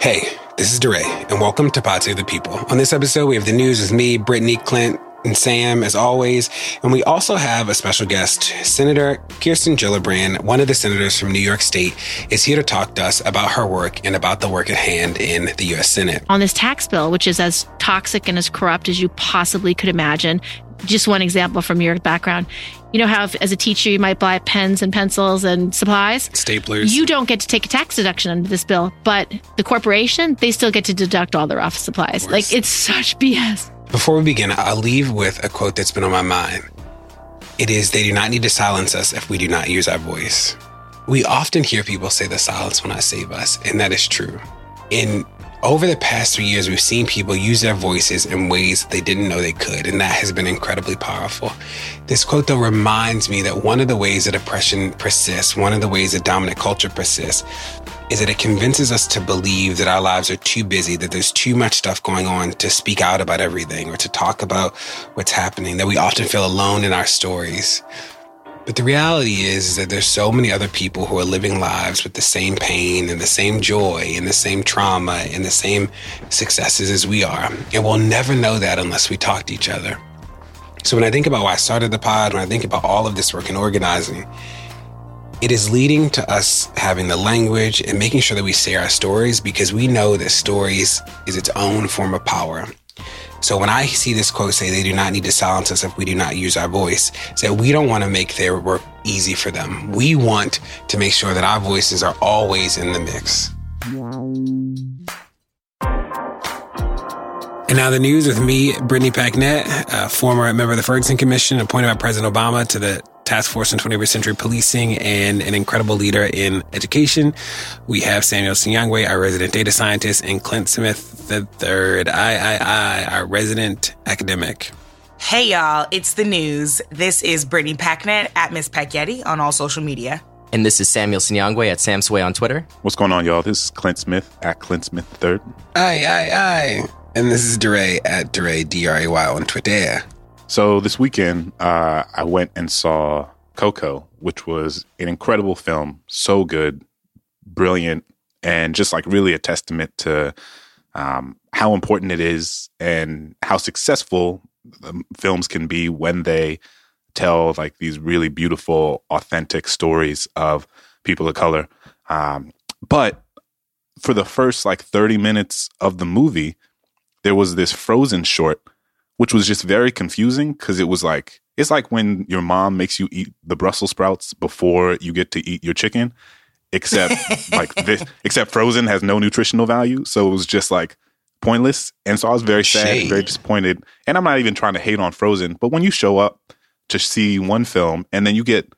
Hey, this is DeRay, and welcome to Pod Save the People. On this episode, we have the news with me, Brittany, Clint, and Sam, as always. And we also have a special guest, Senator Kirsten Gillibrand, one of the senators from New York State, is here to talk to us about her work and about the work at hand in the U.S. Senate. On this tax bill, which is as toxic and as corrupt as you possibly could imagine, just one example from your background. You know how, if, as a teacher, you might buy pens and pencils and supplies? Staplers. You don't get to take a tax deduction under this bill, but the corporation, they still get to deduct all their office supplies. Like, it's such BS. Before we begin, I'll leave with a quote that's been on my mind. It is, they do not need to silence us if we do not use our voice. We often hear people say the silence will not save us, and that is true. In over the past three years, we've seen people use their voices in ways they didn't know they could, and that has been incredibly powerful. This quote, though, reminds me that one of the ways that oppression persists, one of the ways that dominant culture persists, is that it convinces us to believe that our lives are too busy, that there's too much stuff going on to speak out about everything or to talk about what's happening, that we often feel alone in our stories. But the reality is, is that there's so many other people who are living lives with the same pain and the same joy and the same trauma and the same successes as we are. And we'll never know that unless we talk to each other. So when I think about why I started the pod, when I think about all of this work and organizing, it is leading to us having the language and making sure that we say our stories because we know that stories is its own form of power. So when I see this quote say they do not need to silence us if we do not use our voice, say we don't want to make their work easy for them. We want to make sure that our voices are always in the mix. And now the news with me, Brittany Packnett, a former member of the Ferguson Commission, appointed by President Obama to the Task Force on 21st Century Policing and an incredible leader in education. We have Samuel Sinyangwe, our resident data scientist, and Clint Smith the third, I, I, I, our resident academic. Hey y'all, it's the news. This is Brittany Packnett at Miss Packyetti on all social media. And this is Samuel Sinyangwe at Sam Swey on Twitter. What's going on, y'all? This is Clint Smith at Clint Smith third. Aye, aye, aye. And this is DeRay at DeRay, D-R-A-Y on Twitter. So this weekend, uh, I went and saw Coco, which was an incredible film. So good, brilliant, and just like really a testament to um, how important it is and how successful um, films can be when they tell like these really beautiful, authentic stories of people of color. Um, but for the first like 30 minutes of the movie, there was this frozen short which was just very confusing because it was like it's like when your mom makes you eat the Brussels sprouts before you get to eat your chicken, except like this, except frozen has no nutritional value, so it was just like pointless. And so I was very sad, Shade. very disappointed. And I'm not even trying to hate on Frozen, but when you show up to see one film and then you get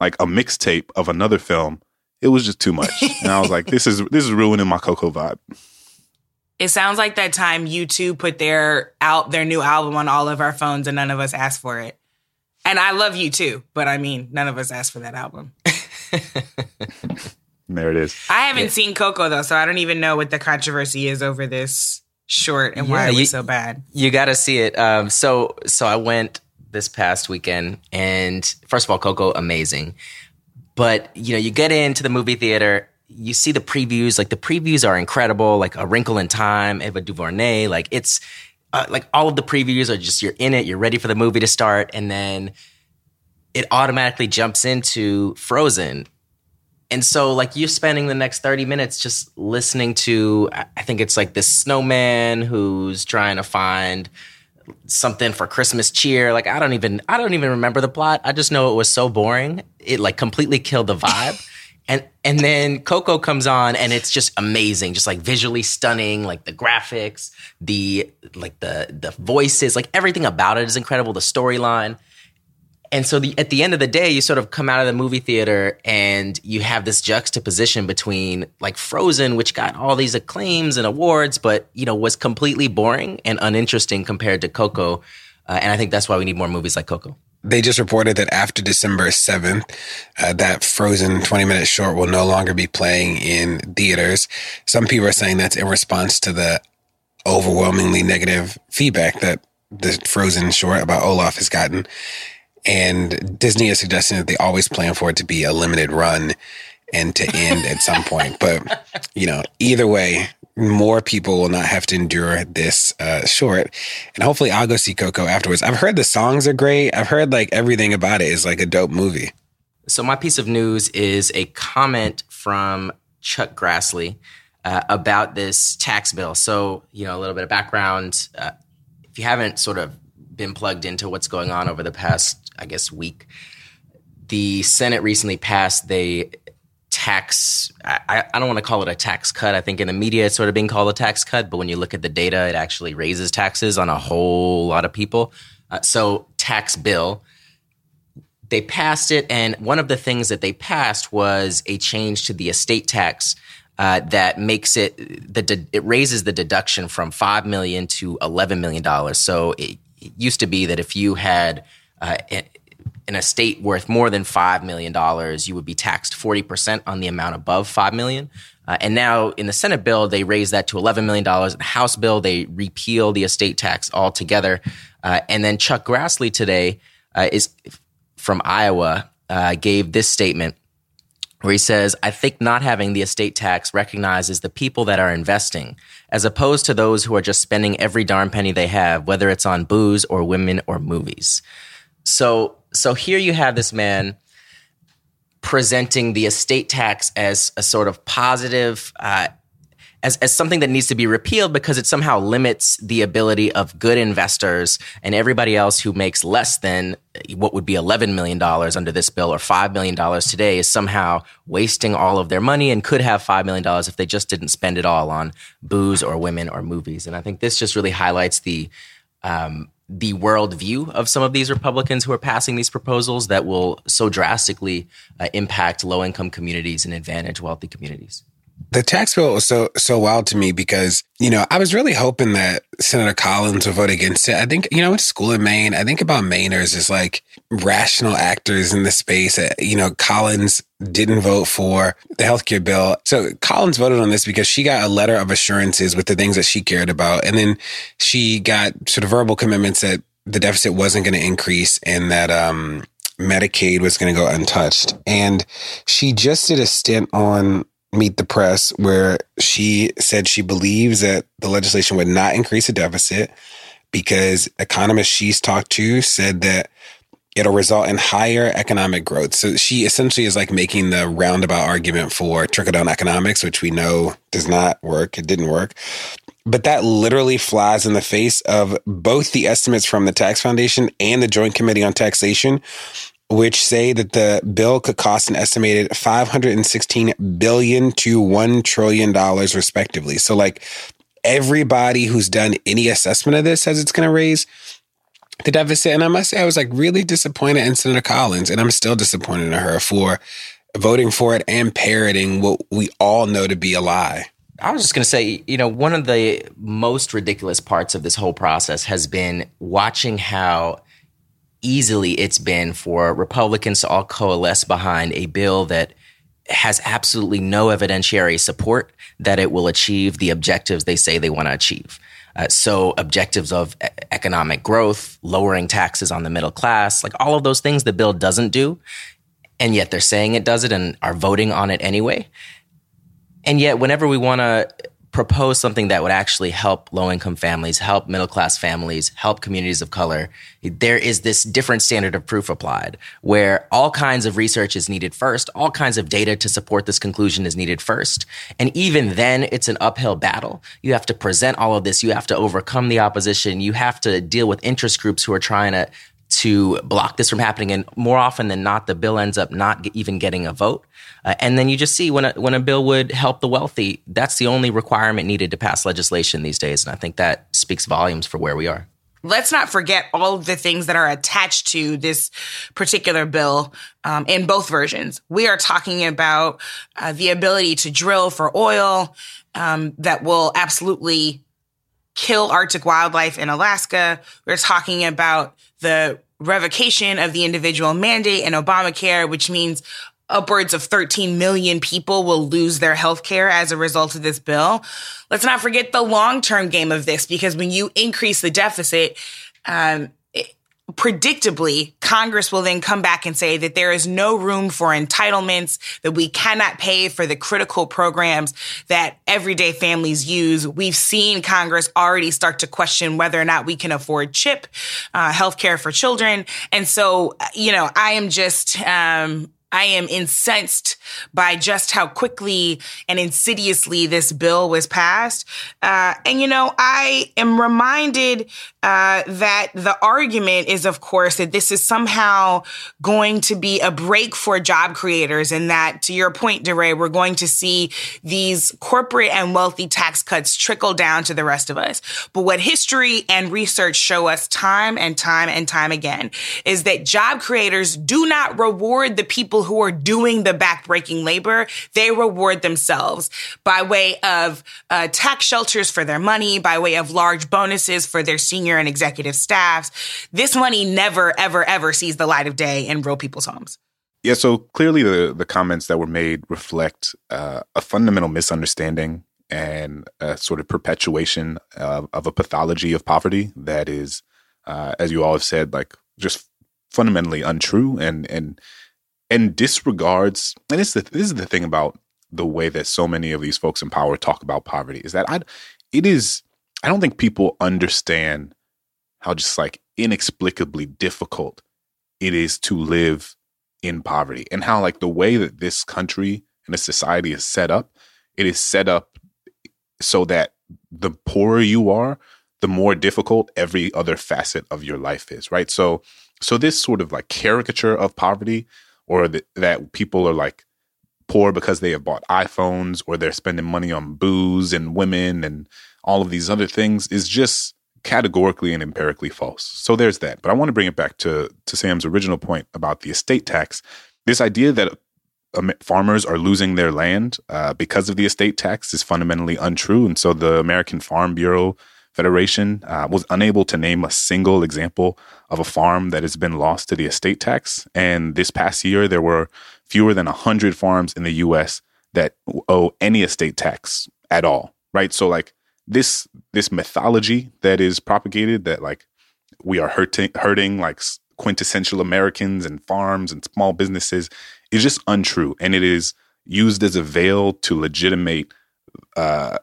like a mixtape of another film, it was just too much. and I was like, this is this is ruining my Coco vibe. It sounds like that time U2 put their out their new album on all of our phones and none of us asked for it. And I love U2, but I mean, none of us asked for that album. There it is. I haven't seen Coco though, so I don't even know what the controversy is over this short and why Yeah, it was you- so bad. You got to see it. Um, so, so I went this past weekend, and first of all, Coco, amazing. But you know, you get into the movie theater, you see the previews. Like the previews are incredible. Like A Wrinkle in Time, Ava DuVernay. Like it's uh, like all of the previews are just you're in it, you're ready for the movie to start, and then it automatically jumps into Frozen. And so, like, you're spending the next 30 minutes just listening to, I think it's like this snowman who's trying to find something for Christmas cheer. Like, I don't even, I don't even remember the plot. I just know it was so boring. It like completely killed the vibe. and, and then Coco comes on and it's just amazing, just like visually stunning, like the graphics, the, like the, the voices, like everything about it is incredible. The storyline and so the, at the end of the day, you sort of come out of the movie theater and you have this juxtaposition between like Frozen, which got all these acclaims and awards, but you know was completely boring and uninteresting compared to Coco. Uh, and I think that's why we need more movies like Coco. They just reported that after December 7th, uh, that Frozen 20 minute short will no longer be playing in theaters. Some people are saying that's in response to the overwhelmingly negative feedback that the Frozen short about Olaf has gotten. And Disney is suggesting that they always plan for it to be a limited run and to end at some point. But, you know, either way, more people will not have to endure this uh, short. And hopefully I'll go see Coco afterwards. I've heard the songs are great. I've heard like everything about it is like a dope movie. So my piece of news is a comment from Chuck Grassley uh, about this tax bill. So, you know, a little bit of background. Uh, if you haven't sort of been plugged into what's going on over the past I guess, week. The Senate recently passed the tax. I, I don't want to call it a tax cut. I think in the media it's sort of being called a tax cut, but when you look at the data, it actually raises taxes on a whole lot of people. Uh, so, tax bill. They passed it, and one of the things that they passed was a change to the estate tax uh, that makes it the it raises the deduction from five million to eleven million dollars. So it, it used to be that if you had uh, in a state worth more than $5 million, you would be taxed 40% on the amount above 5 million. Uh, and now in the Senate bill, they raised that to $11 million. In the House bill, they repeal the estate tax altogether. Uh, and then Chuck Grassley today uh, is from Iowa, uh, gave this statement where he says, I think not having the estate tax recognizes the people that are investing, as opposed to those who are just spending every darn penny they have, whether it's on booze or women or movies. So so here you have this man presenting the estate tax as a sort of positive uh, as, as something that needs to be repealed because it somehow limits the ability of good investors and everybody else who makes less than what would be $11 million under this bill or $5 million today is somehow wasting all of their money and could have $5 million if they just didn't spend it all on booze or women or movies. And I think this just really highlights the um, the worldview of some of these Republicans who are passing these proposals that will so drastically uh, impact low income communities and advantage wealthy communities. The tax bill was so so wild to me because you know I was really hoping that Senator Collins would vote against it. I think you know I went to school in Maine. I think about Mainers as like rational actors in the space. You know Collins didn't vote for the healthcare bill, so Collins voted on this because she got a letter of assurances with the things that she cared about, and then she got sort of verbal commitments that the deficit wasn't going to increase and that um, Medicaid was going to go untouched. And she just did a stint on Meet the Press, where she said she believes that the legislation would not increase the deficit because economists she's talked to said that it'll result in higher economic growth. So she essentially is like making the roundabout argument for trickle down economics, which we know does not work. It didn't work. But that literally flies in the face of both the estimates from the Tax Foundation and the Joint Committee on Taxation, which say that the bill could cost an estimated 516 billion to 1 trillion dollars respectively. So like everybody who's done any assessment of this says it's going to raise the deficit. And I must say, I was like really disappointed in Senator Collins, and I'm still disappointed in her for voting for it and parroting what we all know to be a lie. I was just going to say, you know, one of the most ridiculous parts of this whole process has been watching how easily it's been for Republicans to all coalesce behind a bill that has absolutely no evidentiary support that it will achieve the objectives they say they want to achieve. Uh, so objectives of e- economic growth, lowering taxes on the middle class, like all of those things the bill doesn't do. And yet they're saying it does it and are voting on it anyway. And yet whenever we want to propose something that would actually help low income families, help middle class families, help communities of color, there is this different standard of proof applied where all kinds of research is needed first, all kinds of data to support this conclusion is needed first. And even then, it's an uphill battle. You have to present all of this, you have to overcome the opposition, you have to deal with interest groups who are trying to to block this from happening. And more often than not, the bill ends up not even getting a vote. Uh, and then you just see when a, when a bill would help the wealthy, that's the only requirement needed to pass legislation these days. And I think that speaks volumes for where we are. let's not forget all the things that are attached to this particular bill um, in both versions. We are talking about uh, the ability to drill for oil um, that will absolutely kill Arctic wildlife in Alaska. We're talking about the revocation of the individual mandate in Obamacare, which means upwards of 13 million people will lose their health care as a result of this bill. Let's not forget the long term game of this because when you increase the deficit, um, predictably, Congress will then come back and say that there is no room for entitlements, that we cannot pay for the critical programs that everyday families use. We've seen Congress already start to question whether or not we can afford CHIP, uh, healthcare for children. And so, you know, I am just, um, I am incensed by just how quickly and insidiously this bill was passed. Uh, and, you know, I am reminded uh, that the argument is, of course, that this is somehow going to be a break for job creators, and that, to your point, DeRay, we're going to see these corporate and wealthy tax cuts trickle down to the rest of us. But what history and research show us time and time and time again is that job creators do not reward the people who are doing the backbreaking labor. They reward themselves by way of uh, tax shelters for their money, by way of large bonuses for their senior senior and executive staffs. This money never, ever, ever sees the light of day in real people's homes. Yeah, so clearly the, the comments that were made reflect uh, a fundamental misunderstanding and a sort of perpetuation of, of a pathology of poverty that is, uh, as you all have said, like just fundamentally untrue and and and disregards. And this is the, this is the thing about the way that so many of these folks in power talk about poverty is that I, it is I don't think people understand how just like inexplicably difficult it is to live in poverty and how like the way that this country and the society is set up, it is set up so that the poorer you are, the more difficult every other facet of your life is, right? So so this sort of like caricature of poverty or that people are like poor because they have bought iPhones or they're spending money on booze and women and all of these other things is just categorically and empirically false. So there's that. But I want to bring it back to to Sam's original point about the estate tax. This idea that farmers are losing their land uh, because of the estate tax is fundamentally untrue. And so the American Farm Bureau Federation uh, was unable to name a single example of a farm that has been lost to the estate tax. And this past year, there were fewer than 100 farms in the US that owe any estate tax at all, right? So, like, this this mythology that is propagated that like we are hurting hurting like quintessential Americans and farms and small businesses is just untrue, and it is used as a veil to legitimate uh,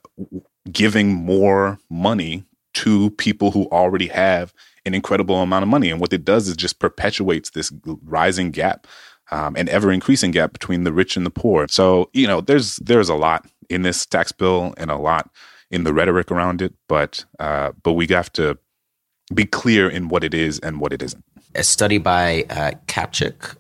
giving more money to people who already have an incredible amount of money. And what it does is just perpetuates this rising gap um, and ever increasing gap between the rich and the poor. So you know, there's there's a lot in this tax bill and a lot in the rhetoric around it, but uh, but we have to be clear in what it is and what it isn't. A study by uh,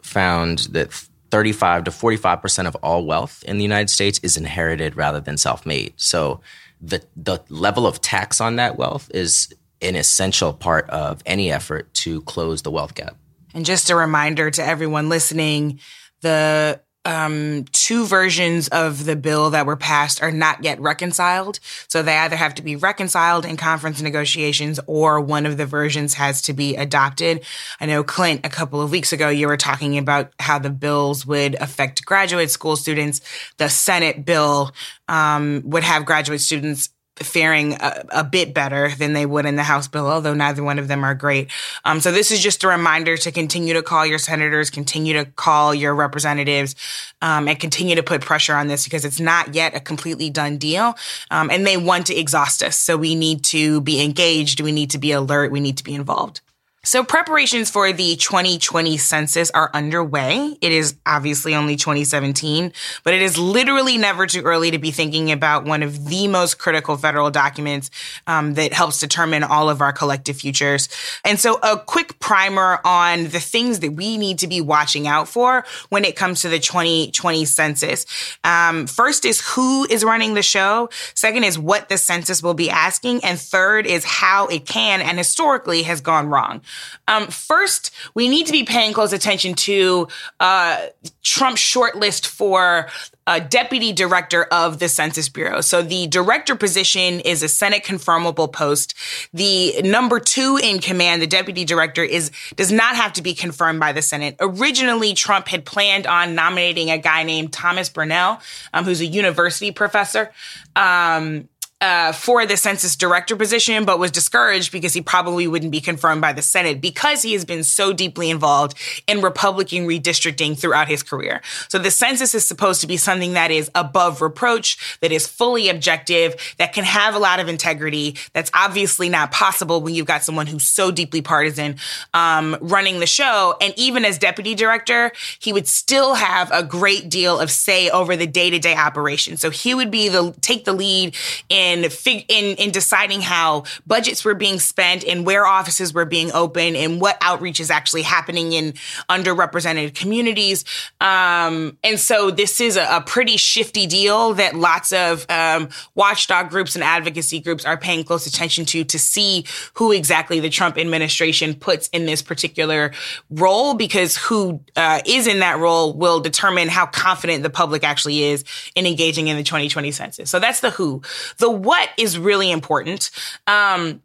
found that 35 to 45 percent of all wealth in the United States is inherited rather than self-made. So the the level of tax on that wealth is an essential part of any effort to close the wealth gap. And just a reminder to everyone listening, the um, two versions of the bill that were passed are not yet reconciled. So they either have to be reconciled in conference negotiations or one of the versions has to be adopted. I know, Clint, a couple of weeks ago, you were talking about how the bills would affect graduate school students. The Senate bill um, would have graduate students faring a, a, bit better than they would in the House bill, although neither one of them are great. Um, so this is just a reminder to continue to call your senators, continue to call your representatives, um, and continue to put pressure on this because it's not yet a completely done deal. Um, and they want to exhaust us. So we need to be engaged. We need to be alert. We need to be involved. So preparations for the 2020 census are underway. It is obviously only 2017, but it is literally never too early to be thinking about one of the most critical federal documents um, that helps determine all of our collective futures. And so a quick primer on the things that we need to be watching out for when it comes to the 2020 census. Um, first is who is running the show. Second is what the census will be asking. And third is how it can and historically has gone wrong. Um, first, we need to be paying close attention to uh, Trump's shortlist for uh, deputy director of the Census Bureau. So the director position is a Senate confirmable post. The number two in command, the deputy director, is does not have to be confirmed by the Senate. Originally, Trump had planned on nominating a guy named Thomas Brunell, um, who's a university professor. Um, uh, for the census director position, but was discouraged because he probably wouldn't be confirmed by the Senate because he has been so deeply involved in Republican redistricting throughout his career. So the census is supposed to be something that is above reproach, that is fully objective, that can have a lot of integrity. That's obviously not possible when you've got someone who's so deeply partisan um, running the show. And even as deputy director, he would still have a great deal of say over the day to day operation. So he would be the take the lead in in fig- in in deciding how budgets were being spent and where offices were being open and what outreach is actually happening in underrepresented communities. Um, and so this is a, a, pretty shifty deal that lots of um, watchdog groups and advocacy groups are paying close attention to to see who exactly the Trump administration puts in this particular role because who uh, is in that role will determine how confident the public actually is in engaging in the 2020 census. So that's the who. The what is really important. Um,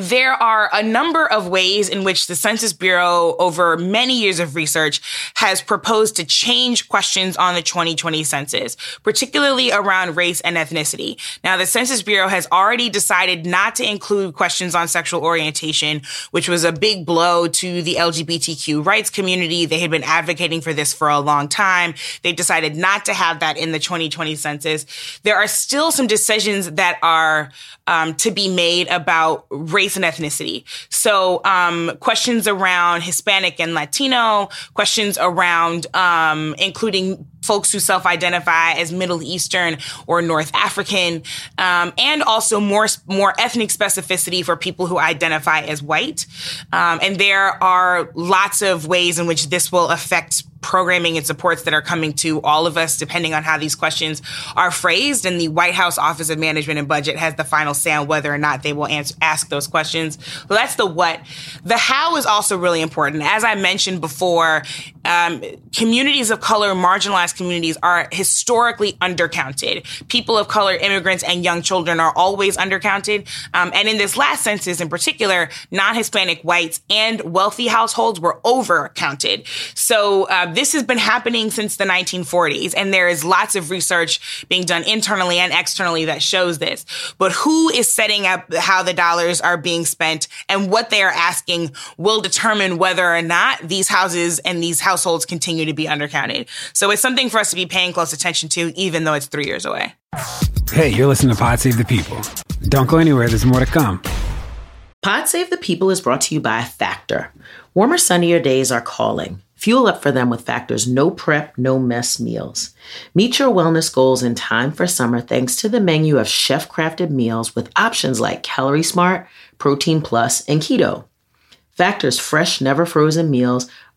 there are a number of ways in which the Census Bureau, over many years of research, has proposed to change questions on the 2020 census, particularly around race and ethnicity. Now, the Census Bureau has already decided not to include questions on sexual orientation, which was a big blow to the LGBTQ rights community. They had been advocating for this for a long time. They've decided not to have that in the 2020 census. There are still some decisions that are um, to be made about race and ethnicity. So, um, questions around Hispanic and Latino, questions around um, including folks who self-identify as Middle Eastern or North African, um, and also more more ethnic specificity for people who identify as white. Um, and there are lots of ways in which this will affect programming and supports that are coming to all of us, depending on how these questions are phrased. And the White House Office of Management and Budget has the final say on whether or not they will answer, ask those questions. So that's the what. The how is also really important. As I mentioned before, um, communities of color, marginalized communities are historically undercounted. People of color, immigrants, and young children are always undercounted. Um, and in this last census in particular, non-Hispanic whites and wealthy households were overcounted. So, uh, this has been happening since the 1940s, and there is lots of research being done internally and externally that shows this. But who is setting up how the dollars are being spent and what they are asking will determine whether or not these houses and these households continue to be undercounted. So it's something for us to be paying close attention to, even though it's three years away. Hey, you're listening to Pod Save the People. Don't go anywhere, there's more to come. Pod Save the People is brought to you by Factor. Warmer, sunnier days are calling. Fuel up for them with Factor's no prep, no mess meals. Meet your wellness goals in time for summer thanks to the menu of chef crafted meals with options like Calorie Smart, Protein Plus, and Keto. Factor's fresh, never frozen meals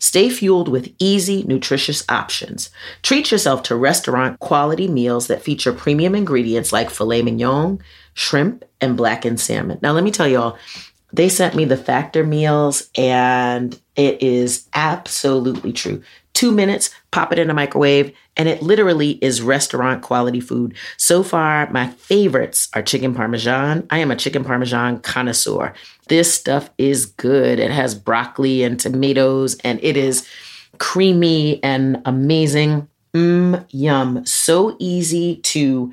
Stay fueled with easy, nutritious options. Treat yourself to restaurant quality meals that feature premium ingredients like filet mignon, shrimp, and blackened salmon. Now, let me tell y'all, they sent me the factor meals, and it is absolutely true. Two minutes, pop it in a microwave, and it literally is restaurant quality food. So far, my favorites are chicken parmesan. I am a chicken parmesan connoisseur. This stuff is good. It has broccoli and tomatoes, and it is creamy and amazing. Mmm, yum. So easy to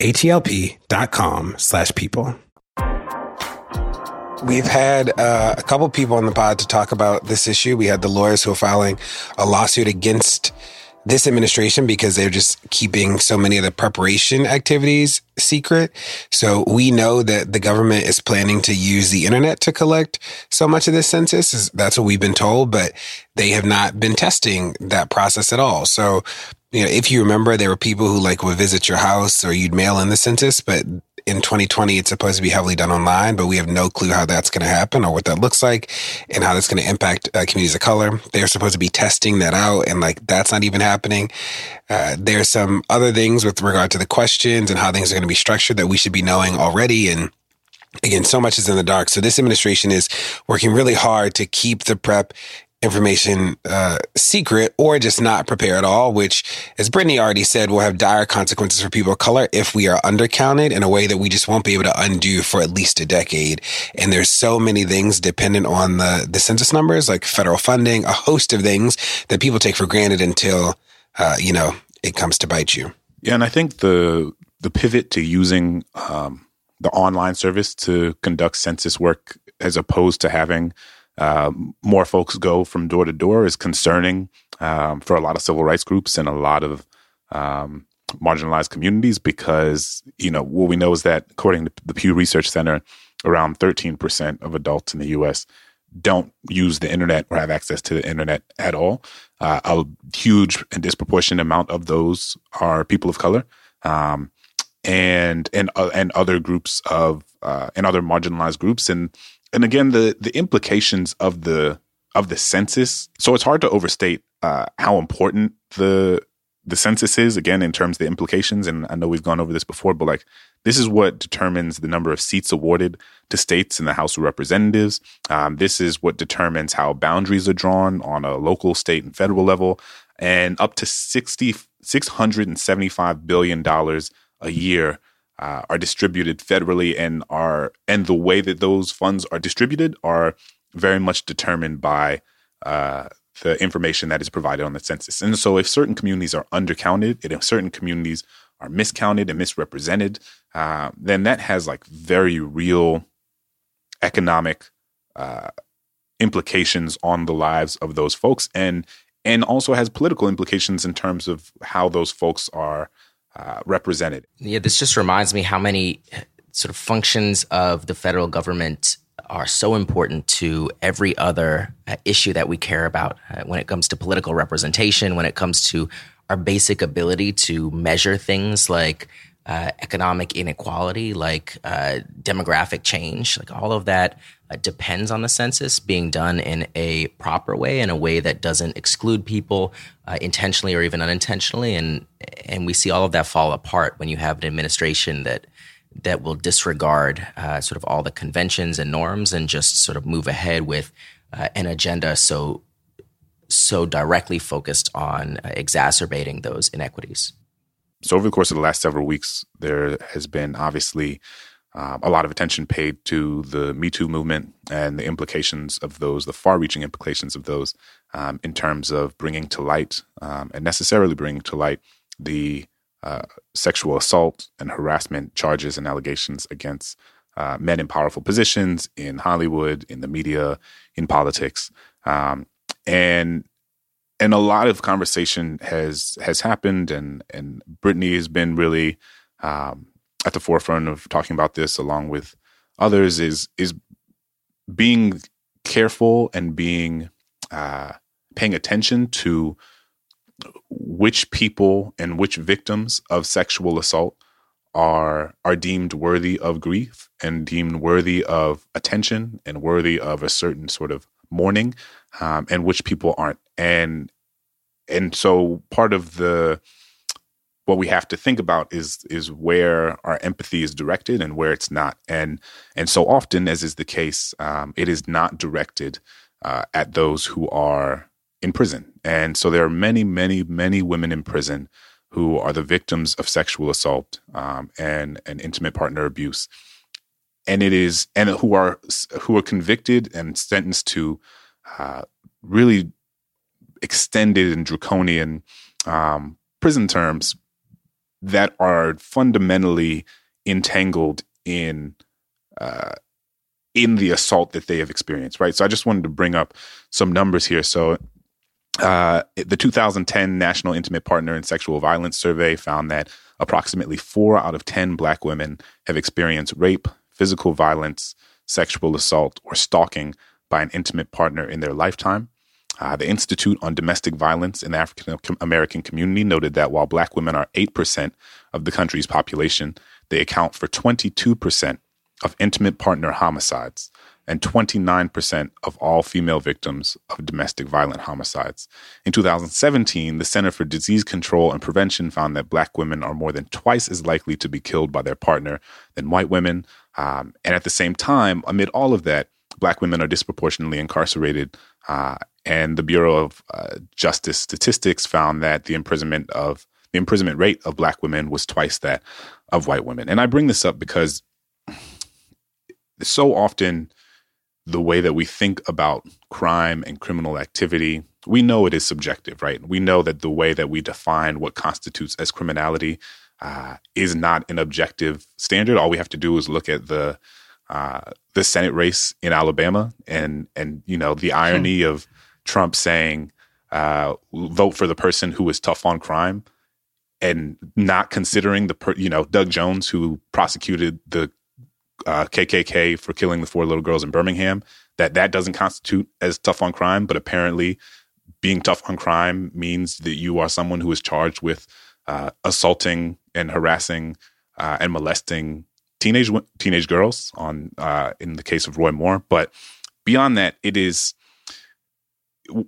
H-E-L-P.com slash people. We've had uh, a couple people on the pod to talk about this issue. We had the lawyers who are filing a lawsuit against this administration because they're just keeping so many of the preparation activities secret. So we know that the government is planning to use the internet to collect so much of this census. That's what we've been told, but they have not been testing that process at all. So you know, if you remember, there were people who like would visit your house or you'd mail in the census, but in 2020, it's supposed to be heavily done online, but we have no clue how that's going to happen or what that looks like and how that's going to impact uh, communities of color. They're supposed to be testing that out and like that's not even happening. Uh, there's some other things with regard to the questions and how things are going to be structured that we should be knowing already. And again, so much is in the dark. So this administration is working really hard to keep the prep information uh, secret or just not prepare at all, which, as Brittany already said, will have dire consequences for people of color if we are undercounted in a way that we just won't be able to undo for at least a decade. And there's so many things dependent on the, the census numbers, like federal funding, a host of things that people take for granted until, uh, you know, it comes to bite you. Yeah, and I think the the pivot to using um, the online service to conduct census work as opposed to having uh, more folks go from door to door is concerning um, for a lot of civil rights groups and a lot of um, marginalized communities because you know what we know is that according to the Pew Research Center, around 13% of adults in the U.S. don't use the internet or have access to the internet at all. Uh, a huge and disproportionate amount of those are people of color. Um, and and uh, and other groups of uh, and other marginalized groups and and again the the implications of the of the census. So it's hard to overstate uh, how important the the census is again in terms of the implications. And I know we've gone over this before, but like this is what determines the number of seats awarded to states in the House of Representatives. Um, this is what determines how boundaries are drawn on a local, state, and federal level, and up to 60, 675 billion dollars a year uh, are distributed federally and are and the way that those funds are distributed are very much determined by uh, the information that is provided on the census. And so, if certain communities are undercounted, and if certain communities are miscounted and misrepresented, uh, then that has like very real economic uh, implications on the lives of those folks, and and also has political implications in terms of how those folks are uh, represented. Yeah, this just reminds me how many sort of functions of the federal government are so important to every other uh, issue that we care about uh, when it comes to political representation, when it comes to our basic ability to measure things like uh, economic inequality, like demographic change, like all of that uh, depends on the census being done in a proper way, in a way that doesn't exclude people uh, intentionally or even unintentionally, and and we see all of that fall apart when you have an administration that that will disregard uh, sort of all the conventions and norms and just sort of move ahead with uh, an agenda so so directly focused on uh, exacerbating those inequities. so over the course of the last several weeks, there has been obviously uh, a lot of attention paid to the Me Too movement and the implications of those, the far-reaching implications of those, um, in terms of bringing to light um, and necessarily bringing to light the uh, sexual assault and harassment charges and allegations against uh, men in powerful positions in Hollywood, in the media, in politics, um, and and a lot of conversation has has happened, and and Brittany has been really um, at the forefront of talking about this, along with others. Is is being careful and being uh, paying attention to which people and which victims of sexual assault are are deemed worthy of grief and deemed worthy of attention and worthy of a certain sort of mourning, um, and which people aren't. And and so part of the what we have to think about is is where our empathy is directed and where it's not. And and so often, as is the case, um, it is not directed uh, at those who are in prison. And so there are many, many, many women in prison who are the victims of sexual assault um, and and intimate partner abuse, and it is and who are who are convicted and sentenced to uh, really extended and draconian um, prison terms that are fundamentally entangled in uh, in the assault that they have experienced. Right. So I just wanted to bring up some numbers here. So uh, the 2010 National Intimate Partner and Sexual Violence Survey found that approximately four out of 10 Black women have experienced rape, physical violence, sexual assault, or stalking by an intimate partner in their lifetime. Uh, the Institute on Domestic Violence in the African American Community noted that while Black women are 8% of the country's population, they account for 22% of intimate partner homicides and 29% of all female victims of domestic violent homicides. In 2017, the Center for Disease Control and Prevention found that black women are more than twice as likely to be killed by their partner than white women. Um, and at the same time, amid all of that, black women are disproportionately incarcerated. Uh, and the Bureau of uh, Justice Statistics found that the imprisonment of the imprisonment rate of black women was twice that of white women. And I bring this up because so often the way that we think about crime and criminal activity, we know it is subjective, right? We know that the way that we define what constitutes as criminality uh, is not an objective standard. All we have to do is look at the uh, the Senate race in Alabama, and and you know the irony hmm. of Trump saying, uh, "Vote for the person who is tough on crime," and not considering the per, you know Doug Jones who prosecuted the uh, KKK for killing the four little girls in Birmingham, that that doesn't constitute as tough on crime, but apparently being tough on crime means that you are someone who is charged with uh, assaulting and harassing uh, and molesting teenage teenage girls on uh, in the case of Roy Moore. But beyond that, it is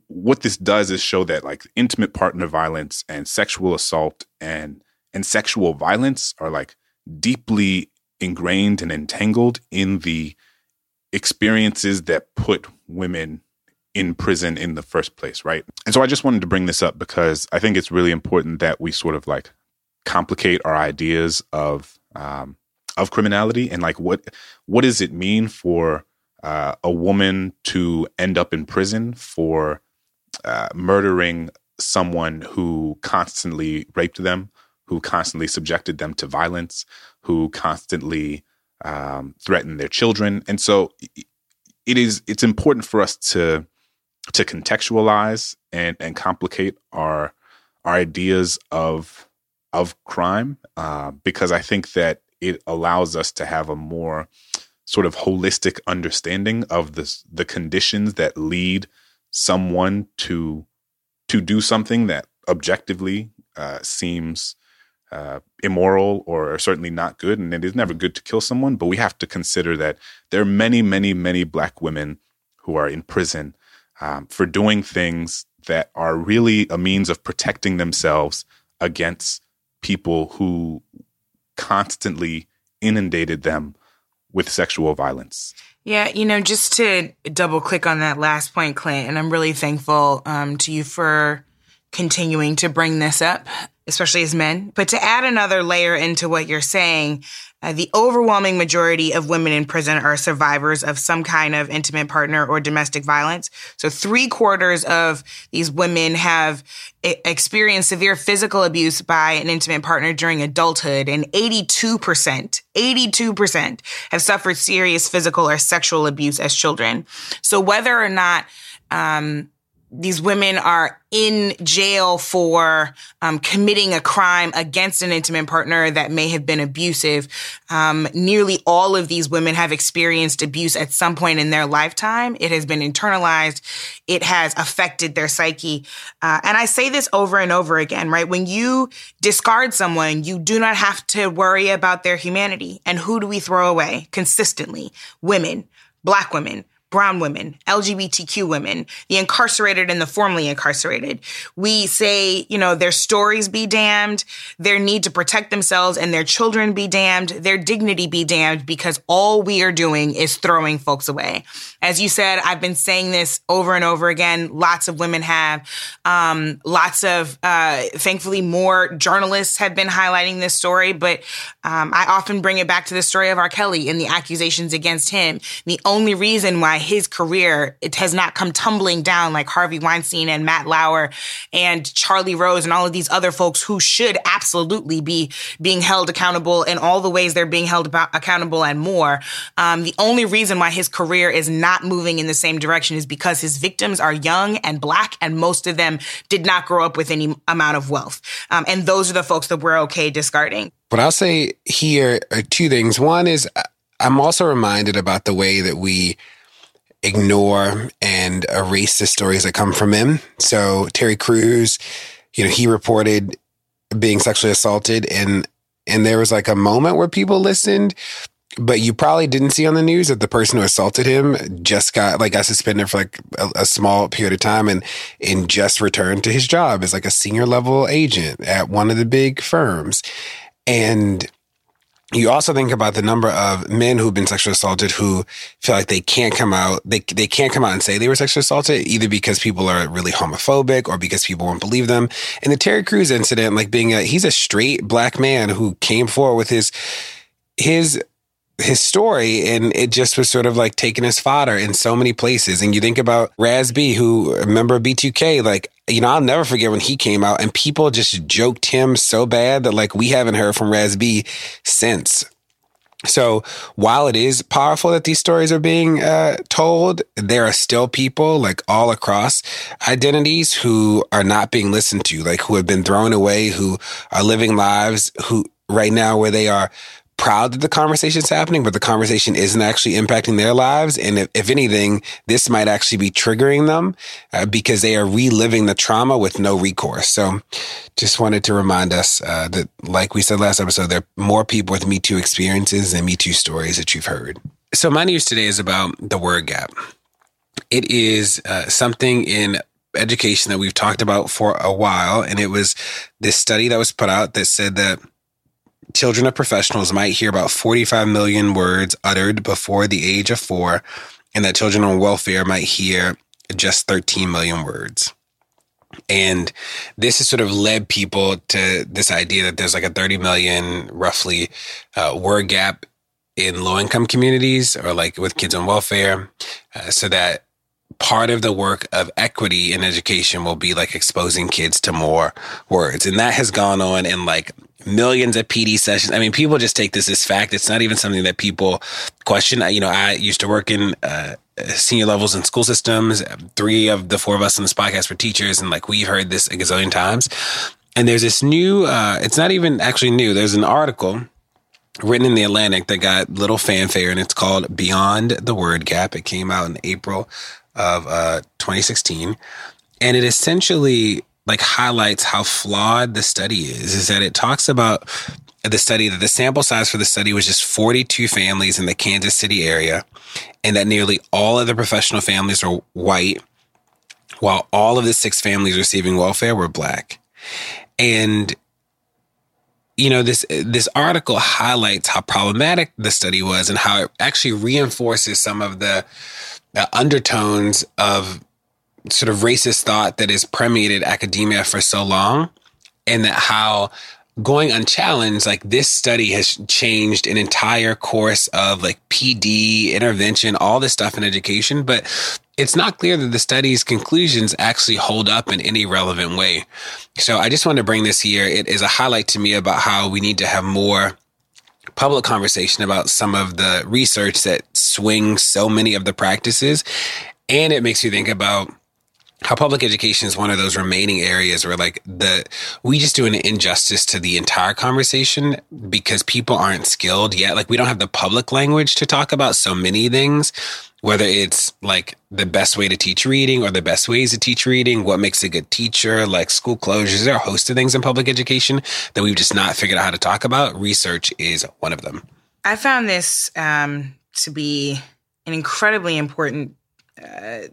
what this does is show that like intimate partner violence and sexual assault and and sexual violence are like deeply ingrained and entangled in the experiences that put women in prison in the first place, right? And so I just wanted to bring this up because I think it's really important that we sort of like complicate our ideas of um, of criminality and like what what does it mean for uh, a woman to end up in prison for uh, murdering someone who constantly raped them, who constantly subjected them to violence, who constantly um, threaten their children, and so it is. It's important for us to to contextualize and and complicate our our ideas of of crime uh, because I think that it allows us to have a more sort of holistic understanding of the the conditions that lead someone to to do something that objectively uh, seems uh, immoral or certainly not good. And it is never good to kill someone, but we have to consider that there are many, many, many black women who are in prison um, for doing things that are really a means of protecting themselves against people who constantly inundated them with sexual violence. Yeah, you know, just to double click on that last point, Clint, and I'm really thankful um, to you for continuing to bring this up, especially as men. But to add another layer into what you're saying, uh, the overwhelming majority of women in prison are survivors of some kind of intimate partner or domestic violence. So three quarters of these women have experienced severe physical abuse by an intimate partner during adulthood, and 82%, 82% have suffered serious physical or sexual abuse as children. So whether or not, um, these women are in jail for um, committing a crime against an intimate partner that may have been abusive. Um, nearly all of these women have experienced abuse at some point in their lifetime. It has been internalized. It has affected their psyche. Uh, and I say this over and over again, right? When you discard someone, you do not have to worry about their humanity. And who do we throw away consistently? Women, black women, brown women, LGBTQ women, the incarcerated and the formerly incarcerated. We say, you know, their stories be damned, their need to protect themselves and their children be damned, their dignity be damned because all we are doing is throwing folks away. As you said, I've been saying this over and over again. Lots of women have, um, lots of, uh, thankfully more journalists have been highlighting this story, but, um, I often bring it back to the story of R. Kelly and the accusations against him. The only reason why his career it has not come tumbling down like Harvey Weinstein and Matt Lauer and Charlie Rose and all of these other folks who should absolutely be being held accountable in all the ways they're being held about, accountable and more. Um, the only reason why his career is not moving in the same direction is because his victims are young and black, and most of them did not grow up with any amount of wealth. Um, and those are the folks that we're okay discarding. What I'll say here are two things. One is I'm also reminded about the way that we ignore and erase the stories that come from him. So Terry Crews, you know, he reported being sexually assaulted and and there was like a moment where people listened, but you probably didn't see on the news that the person who assaulted him just got like got suspended for like a, a small period of time and and just returned to his job as like a senior level agent at one of the big firms. And you also think about the number of men who've been sexually assaulted who feel like they can't come out they they can't come out and say they were sexually assaulted either because people are really homophobic or because people won't believe them. And the terry crews incident like being a he's a straight black man who came forward with his his his story and it just was sort of like taking his fodder in so many places. And you think about Raz B, who remember B2K, like, you know, I'll never forget when he came out and people just joked him so bad that like we haven't heard from Raz B since. So while it is powerful that these stories are being uh, told, there are still people like all across identities who are not being listened to, like who have been thrown away, who are living lives who right now where they are proud that the conversation is happening, but the conversation isn't actually impacting their lives. And if, if anything, this might actually be triggering them uh, because they are reliving the trauma with no recourse. So just wanted to remind us uh, that, like we said last episode, there are more people with Me Too experiences and Me Too stories that you've heard. So my news today is about the word gap. It is uh, something in education that we've talked about for a while. And it was this study that was put out that said that children of professionals might hear about 45 million words uttered before the age of four, and that children on welfare might hear just 13 million words. And this has sort of led people to this idea that there's like a 30 million roughly uh, word gap in low income communities or like with kids on welfare, uh, so that part of the work of equity in education will be like exposing kids to more words. And that has gone on in like millions of PD sessions. I mean, people just take this as fact. It's not even something that people question. You know, I used to work in uh, senior levels in school systems. Three of the four of us on this podcast were teachers, and like we've heard this a gazillion times. And there's this new, uh, it's not even actually new. There's an article written in the Atlantic that got little fanfare, and it's called Beyond the Word Gap. It came out in April of uh, 2016. And it essentially like highlights how flawed the study is, is that it talks about the study that the sample size for the study was just 42 families in the Kansas City area, and that nearly all of the professional families are white, while all of the six families receiving welfare were black. And you know this this article highlights how problematic the study was and how it actually reinforces some of the, undertones of sort of racist thought that has permeated academia for so long, and that how going unchallenged, like this study has changed an entire course of like PD, intervention, all this stuff in education, but it's not clear that the study's conclusions actually hold up in any relevant way. So I just want to bring this here. It is a highlight to me about how we need to have more public conversation about some of the research that swings so many of the practices. And it makes you think about how public education is one of those remaining areas where like the we just do an injustice to the entire conversation because people aren't skilled yet. Like we don't have the public language to talk about so many things whether it's like the best way to teach reading or the best ways to teach reading what makes a good teacher like school closures. There are a host of things in public education that we've just not figured out how to talk about. Research is one of them. I found this um, to be an incredibly important uh,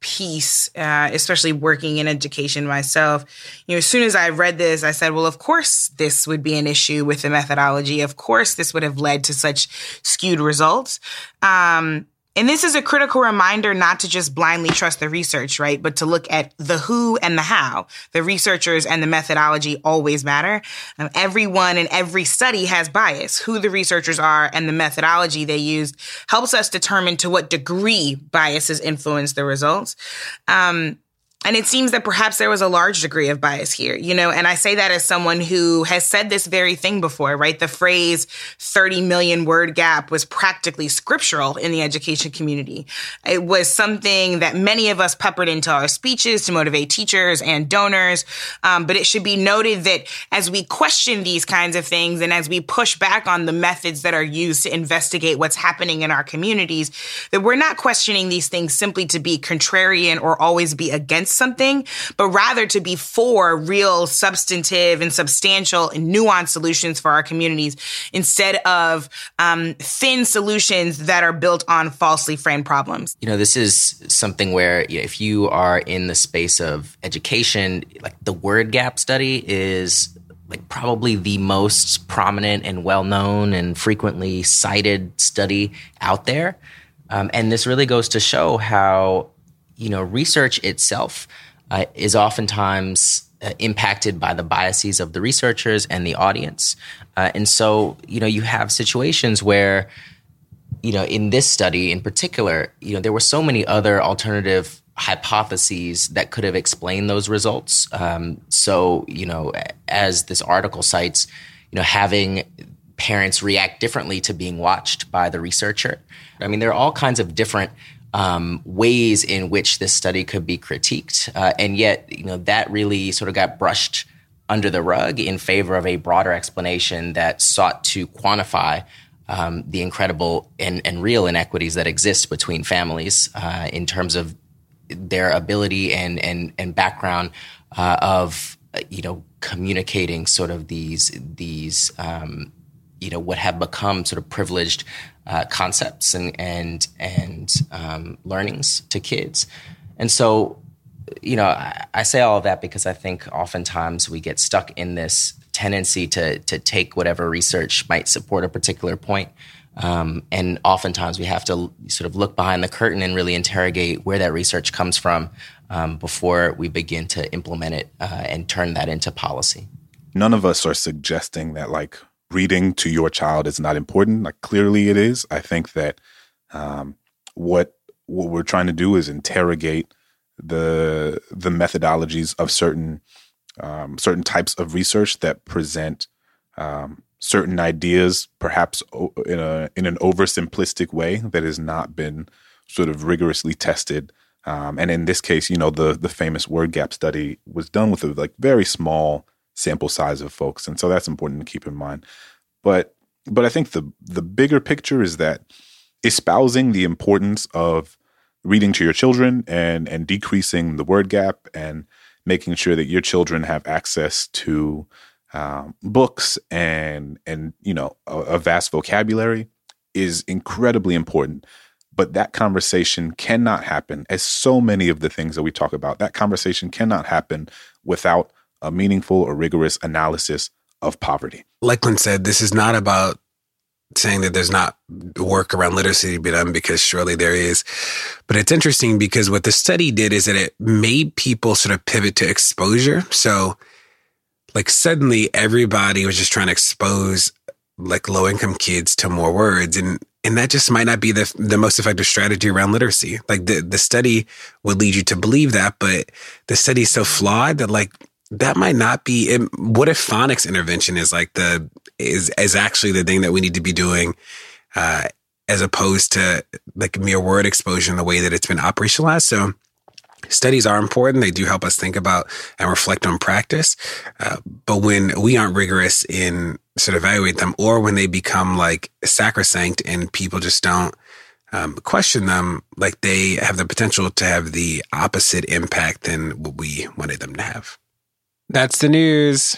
piece, uh, especially working in education myself. You know, as soon as I read this, I said, well, of course, this would be an issue with the methodology. Of course, this would have led to such skewed results. Um, and this is a critical reminder not to just blindly trust the research, right? But to look at the who and the how. The researchers and the methodology always matter. Um, everyone and every study has bias. Who the researchers are and the methodology they used helps us determine to what degree biases influence the results. Um, and it seems that perhaps there was a large degree of bias here, you know, and I say that as someone who has said this very thing before, right? The phrase 30 million word gap was practically scriptural in the education community. It was something that many of us peppered into our speeches to motivate teachers and donors. Um, but it should be noted that as we question these kinds of things and as we push back on the methods that are used to investigate what's happening in our communities, that we're not questioning these things simply to be contrarian or always be against something, but rather to be for real, substantive, and substantial and nuanced solutions for our communities instead of um, thin solutions that are built on falsely framed problems. You know, this is something where you know, if you are in the space of education, like the word gap study is like probably the most prominent and well known and frequently cited study out there. Um, and this really goes to show how you know, research itself uh, is oftentimes uh, impacted by the biases of the researchers and the audience. Uh, and so, you know, you have situations where, you know, in this study in particular, you know, there were so many other alternative hypotheses that could have explained those results. Um, so, you know, as this article cites, you know, having parents react differently to being watched by the researcher. I mean, there are all kinds of different um, ways in which this study could be critiqued, uh, and yet you know that really sort of got brushed under the rug in favor of a broader explanation that sought to quantify um, the incredible and, and, real inequities that exist between families uh, in terms of their ability and and, and background uh, of you know communicating sort of these these um, you know what have become sort of privileged uh, concepts and and and um, learnings to kids. And so, you know, I, I, say all of that because I think oftentimes we get stuck in this tendency to to take whatever research might support a particular point. Um, and oftentimes we have to sort of look behind the curtain and really interrogate where that research comes from um, before we begin to implement it uh, and turn that into policy. None of us are suggesting that like reading to your child is not important. Like clearly it is. I think that um, what what we're trying to do is interrogate the the methodologies of certain um, certain types of research that present um, certain ideas, perhaps in a in an oversimplistic way that has not been sort of rigorously tested. Um, and in this case, you know, the the famous word gap study was done with a like very small sample size of folks, and so that's important to keep in mind. But but I think the the bigger picture is that espousing the importance of reading to your children and and decreasing the word gap and making sure that your children have access to um, books and and you know a, a vast vocabulary is incredibly important but that conversation cannot happen as so many of the things that we talk about that conversation cannot happen without a meaningful or rigorous analysis of poverty. Like Lynn said, this is not about saying that there's not work around literacy to be done because surely there is. But it's interesting because what the study did is that it made people sort of pivot to exposure. So, like, suddenly everybody was just trying to expose like low income kids to more words. And and that just might not be the the most effective strategy around literacy. Like the the study would lead you to believe that, but the study is so flawed that like that might not be. What if phonics intervention is like the is is actually the thing that we need to be doing, uh, as opposed to like mere word exposure in the way that it's been operationalized. So studies are important. They do help us think about and reflect on practice. Uh, but when we aren't rigorous in sort of evaluate them or when they become like sacrosanct and people just don't um, question them, like they have the potential to have the opposite impact than what we wanted them to have. That's the news.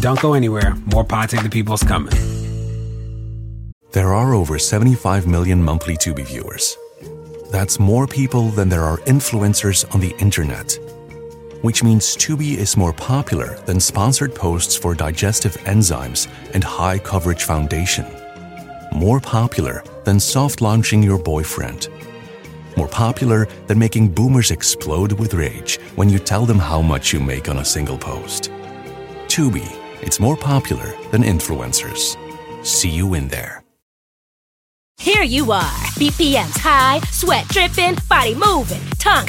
Don't go anywhere. More Pod Save the People's coming. There are over 75 million monthly Tubi viewers. That's more people than there are influencers on the internet. Which means Tubi is more popular than sponsored posts for digestive enzymes and high coverage foundation. More popular than soft launching your boyfriend. More popular than making boomers explode with rage when you tell them how much you make on a single post. Tubi, it's more popular than influencers. See you in there. Here you are, BPMs high, sweat dripping, body moving, tongue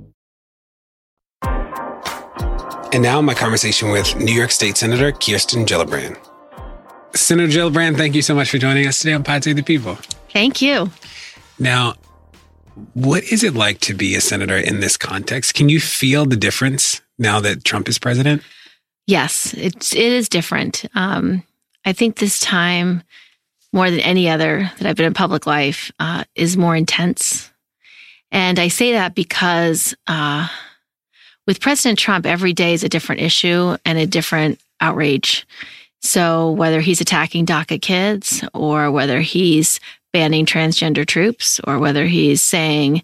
And now my conversation with New York State Senator Kirsten Gillibrand. Senator Gillibrand, thank you so much for joining us today on Pod Save the People. Thank you. Now, what is it like to be a senator in this context? Can you feel the difference now that Trump is president? Yes, it's it is different. Um, I think this time, more than any other that I've been in public life, uh, is more intense. And I say that because uh, with President Trump, every day is a different issue and a different outrage. So whether he's attacking DACA kids or whether he's banning transgender troops or whether he's saying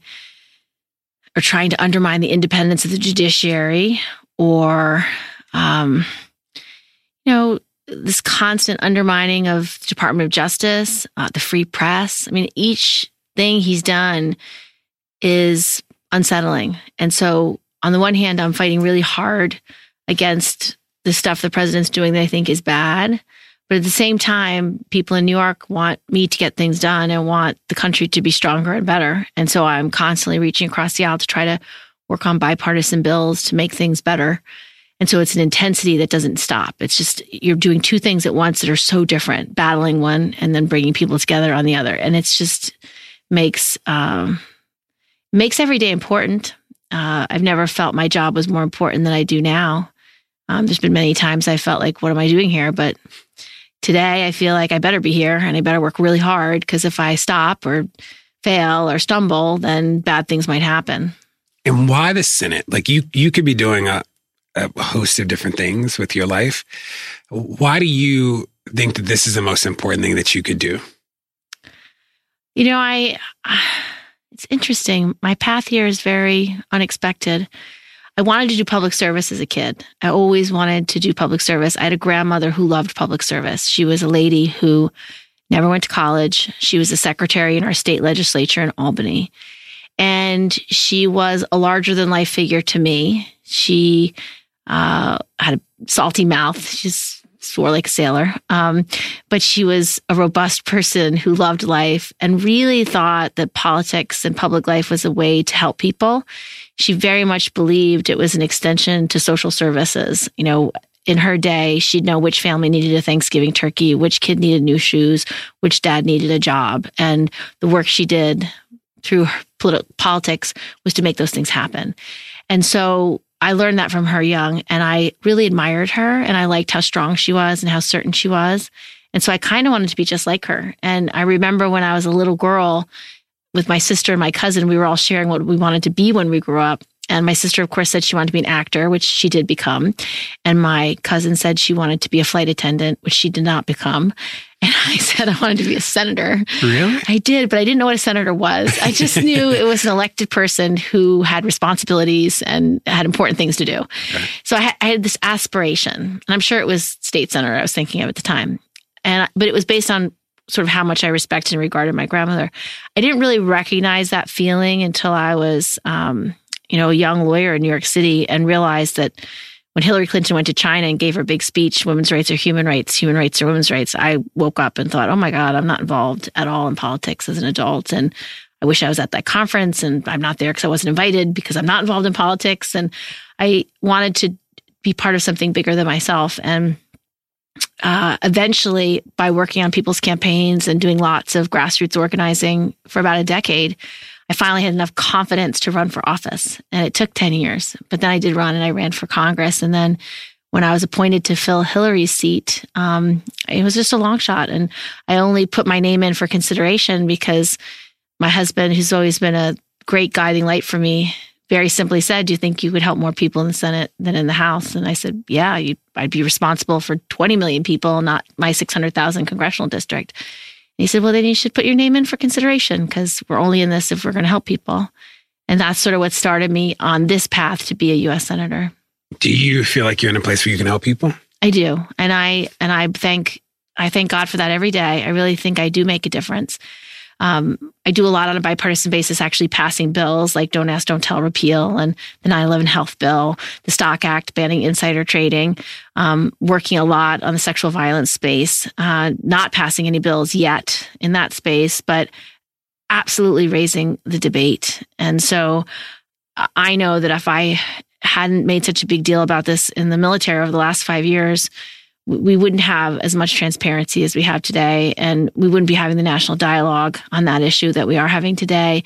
or trying to undermine the independence of the judiciary or, um, you know, this constant undermining of the Department of Justice, uh, the free press. I mean, each thing he's done is unsettling. And so on the one hand, I'm fighting really hard against the stuff the president's doing that I think is bad. But at the same time, people in New York want me to get things done and want the country to be stronger and better. And so I'm constantly reaching across the aisle to try to work on bipartisan bills to make things better. And so it's an intensity that doesn't stop. It's just you're doing two things at once that are so different, battling one and then bringing people together on the other. And it's just makes um, makes every day important. Uh, I've never felt my job was more important than I do now. Um, there's been many times I felt like, what am I doing here? But today I feel like I better be here and I better work really hard because if I stop or fail or stumble, then bad things might happen. And why the Senate? Like you, you could be doing a, a host of different things with your life. Why do you think that this is the most important thing that you could do? You know, I. It's interesting. My path here is very unexpected. I wanted to do public service as a kid. I always wanted to do public service. I had a grandmother who loved public service. She was a lady who never went to college. She was a secretary in our state legislature in Albany. And she was a larger than life figure to me. She uh, had a salty mouth. She's swore like a sailor. Um, but she was a robust person who loved life and really thought that politics and public life was a way to help people. She very much believed it was an extension to social services. You know, in her day, she'd know which family needed a Thanksgiving turkey, which kid needed new shoes, which dad needed a job. And the work she did through politi- politics was to make those things happen. And so I learned that from her young and I really admired her and I liked how strong she was and how certain she was. And so I kind of wanted to be just like her. And I remember when I was a little girl, with my sister and my cousin, we were all sharing what we wanted to be when we grew up. And my sister, of course, said she wanted to be an actor, which she did become. And my cousin said she wanted to be a flight attendant, which she did not become. And I said I wanted to be a senator. Really? I did, but I didn't know what a senator was. I just knew it was an elected person who had responsibilities and had important things to do. So I, I had this aspiration, and I'm sure it was state senator I was thinking of at the time. And but it was based on sort of how much I respected and regarded my grandmother. I didn't really recognize that feeling until I was, um, you know, a young lawyer in New York City and realized that when Hillary Clinton went to China and gave her big speech, women's rights are human rights, human rights are women's rights, I woke up and thought, oh my God, I'm not involved at all in politics as an adult. And I wish I was at that conference and I'm not there because I wasn't invited because I'm not involved in politics. And I wanted to be part of something bigger than myself. And uh, eventually, by working on people's campaigns and doing lots of grassroots organizing for about a decade, I finally had enough confidence to run for office. And it took 10 years, but then I did run and I ran for Congress. And then when I was appointed to fill Hillary's seat, um, it was just a long shot. And I only put my name in for consideration because my husband, who's always been a great guiding light for me, very simply said, Do you think you could help more people in the Senate than in the House? And I said, Yeah, I'd be responsible for 20 million people, not my 600,000 congressional district. And he said, Well, then you should put your name in for consideration because we're only in this if we're going to help people. And that's sort of what started me on this path to be a U.S. Senator. Do you feel like you're in a place where you can help people? I do. And I, and I thank, I thank God for that every day. I really think I do make a difference. Um, I do a lot on a bipartisan basis, actually passing bills like Don't Ask, Don't Tell repeal and the 9 11 health bill, the Stock Act banning insider trading, um, working a lot on the sexual violence space, uh, not passing any bills yet in that space, but absolutely raising the debate. And so I know that if I hadn't made such a big deal about this in the military over the last five years, we wouldn't have as much transparency as we have today. And we wouldn't be having the national dialogue on that issue that we are having today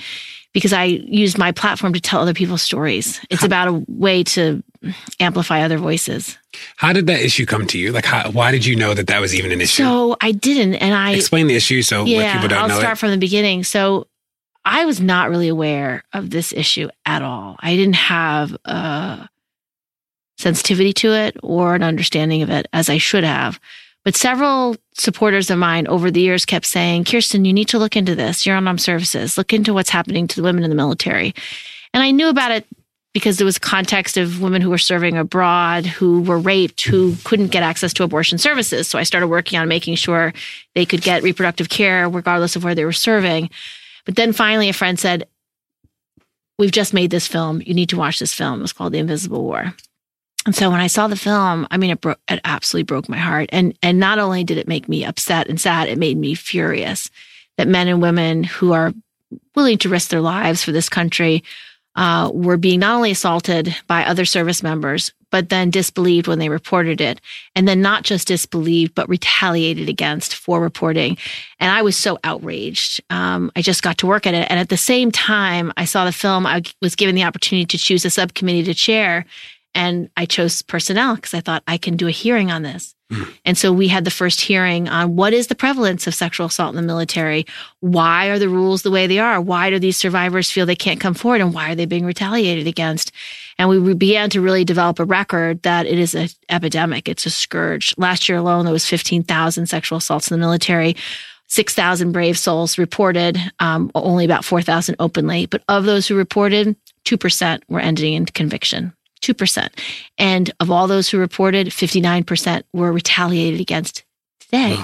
because I used my platform to tell other people's stories. It's about a way to amplify other voices. How did that issue come to you? Like, how, why did you know that that was even an issue? So I didn't. And I explain the issue so yeah, people don't I'll know. start it. from the beginning. So I was not really aware of this issue at all. I didn't have a sensitivity to it or an understanding of it as I should have. But several supporters of mine over the years kept saying, Kirsten, you need to look into this. You're on armed services. Look into what's happening to the women in the military. And I knew about it because there was context of women who were serving abroad, who were raped, who couldn't get access to abortion services. So I started working on making sure they could get reproductive care regardless of where they were serving. But then finally, a friend said, We've just made this film. You need to watch this film. it's called The Invisible War. And so when I saw the film, I mean, it, bro- it absolutely broke my heart. And and not only did it make me upset and sad, it made me furious that men and women who are willing to risk their lives for this country uh, were being not only assaulted by other service members, but then disbelieved when they reported it. And then not just disbelieved, but retaliated against for reporting. And I was so outraged. Um, I just got to work at it. And at the same time, I saw the film, I was given the opportunity to choose a subcommittee to chair. And I chose personnel because I thought I can do a hearing on this. And so we had the first hearing on what is the prevalence of sexual assault in the military? Why are the rules the way they are? Why do these survivors feel they can't come forward? And why are they being retaliated against? And we began to really develop a record that it is an epidemic. It's a scourge. Last year alone, there was 15,000 sexual assaults in the military. 6,000 brave souls reported, um, only about 4,000 openly. But of those who reported, 2% were ending in conviction. 2%. And of all those who reported, 59% were retaliated against today,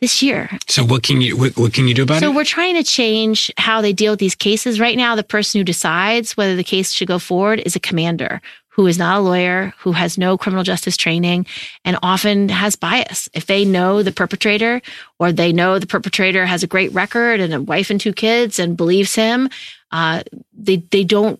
this year. So what can you what, what can you do about So it? So we're trying to change how they deal with these cases. Right now, the person who decides whether the case should go forward is a commander who is not a lawyer, who has no criminal justice training, and often has bias. If they know the perpetrator or they know the perpetrator has a great record and a wife and two kids and believes him, uh, they they don't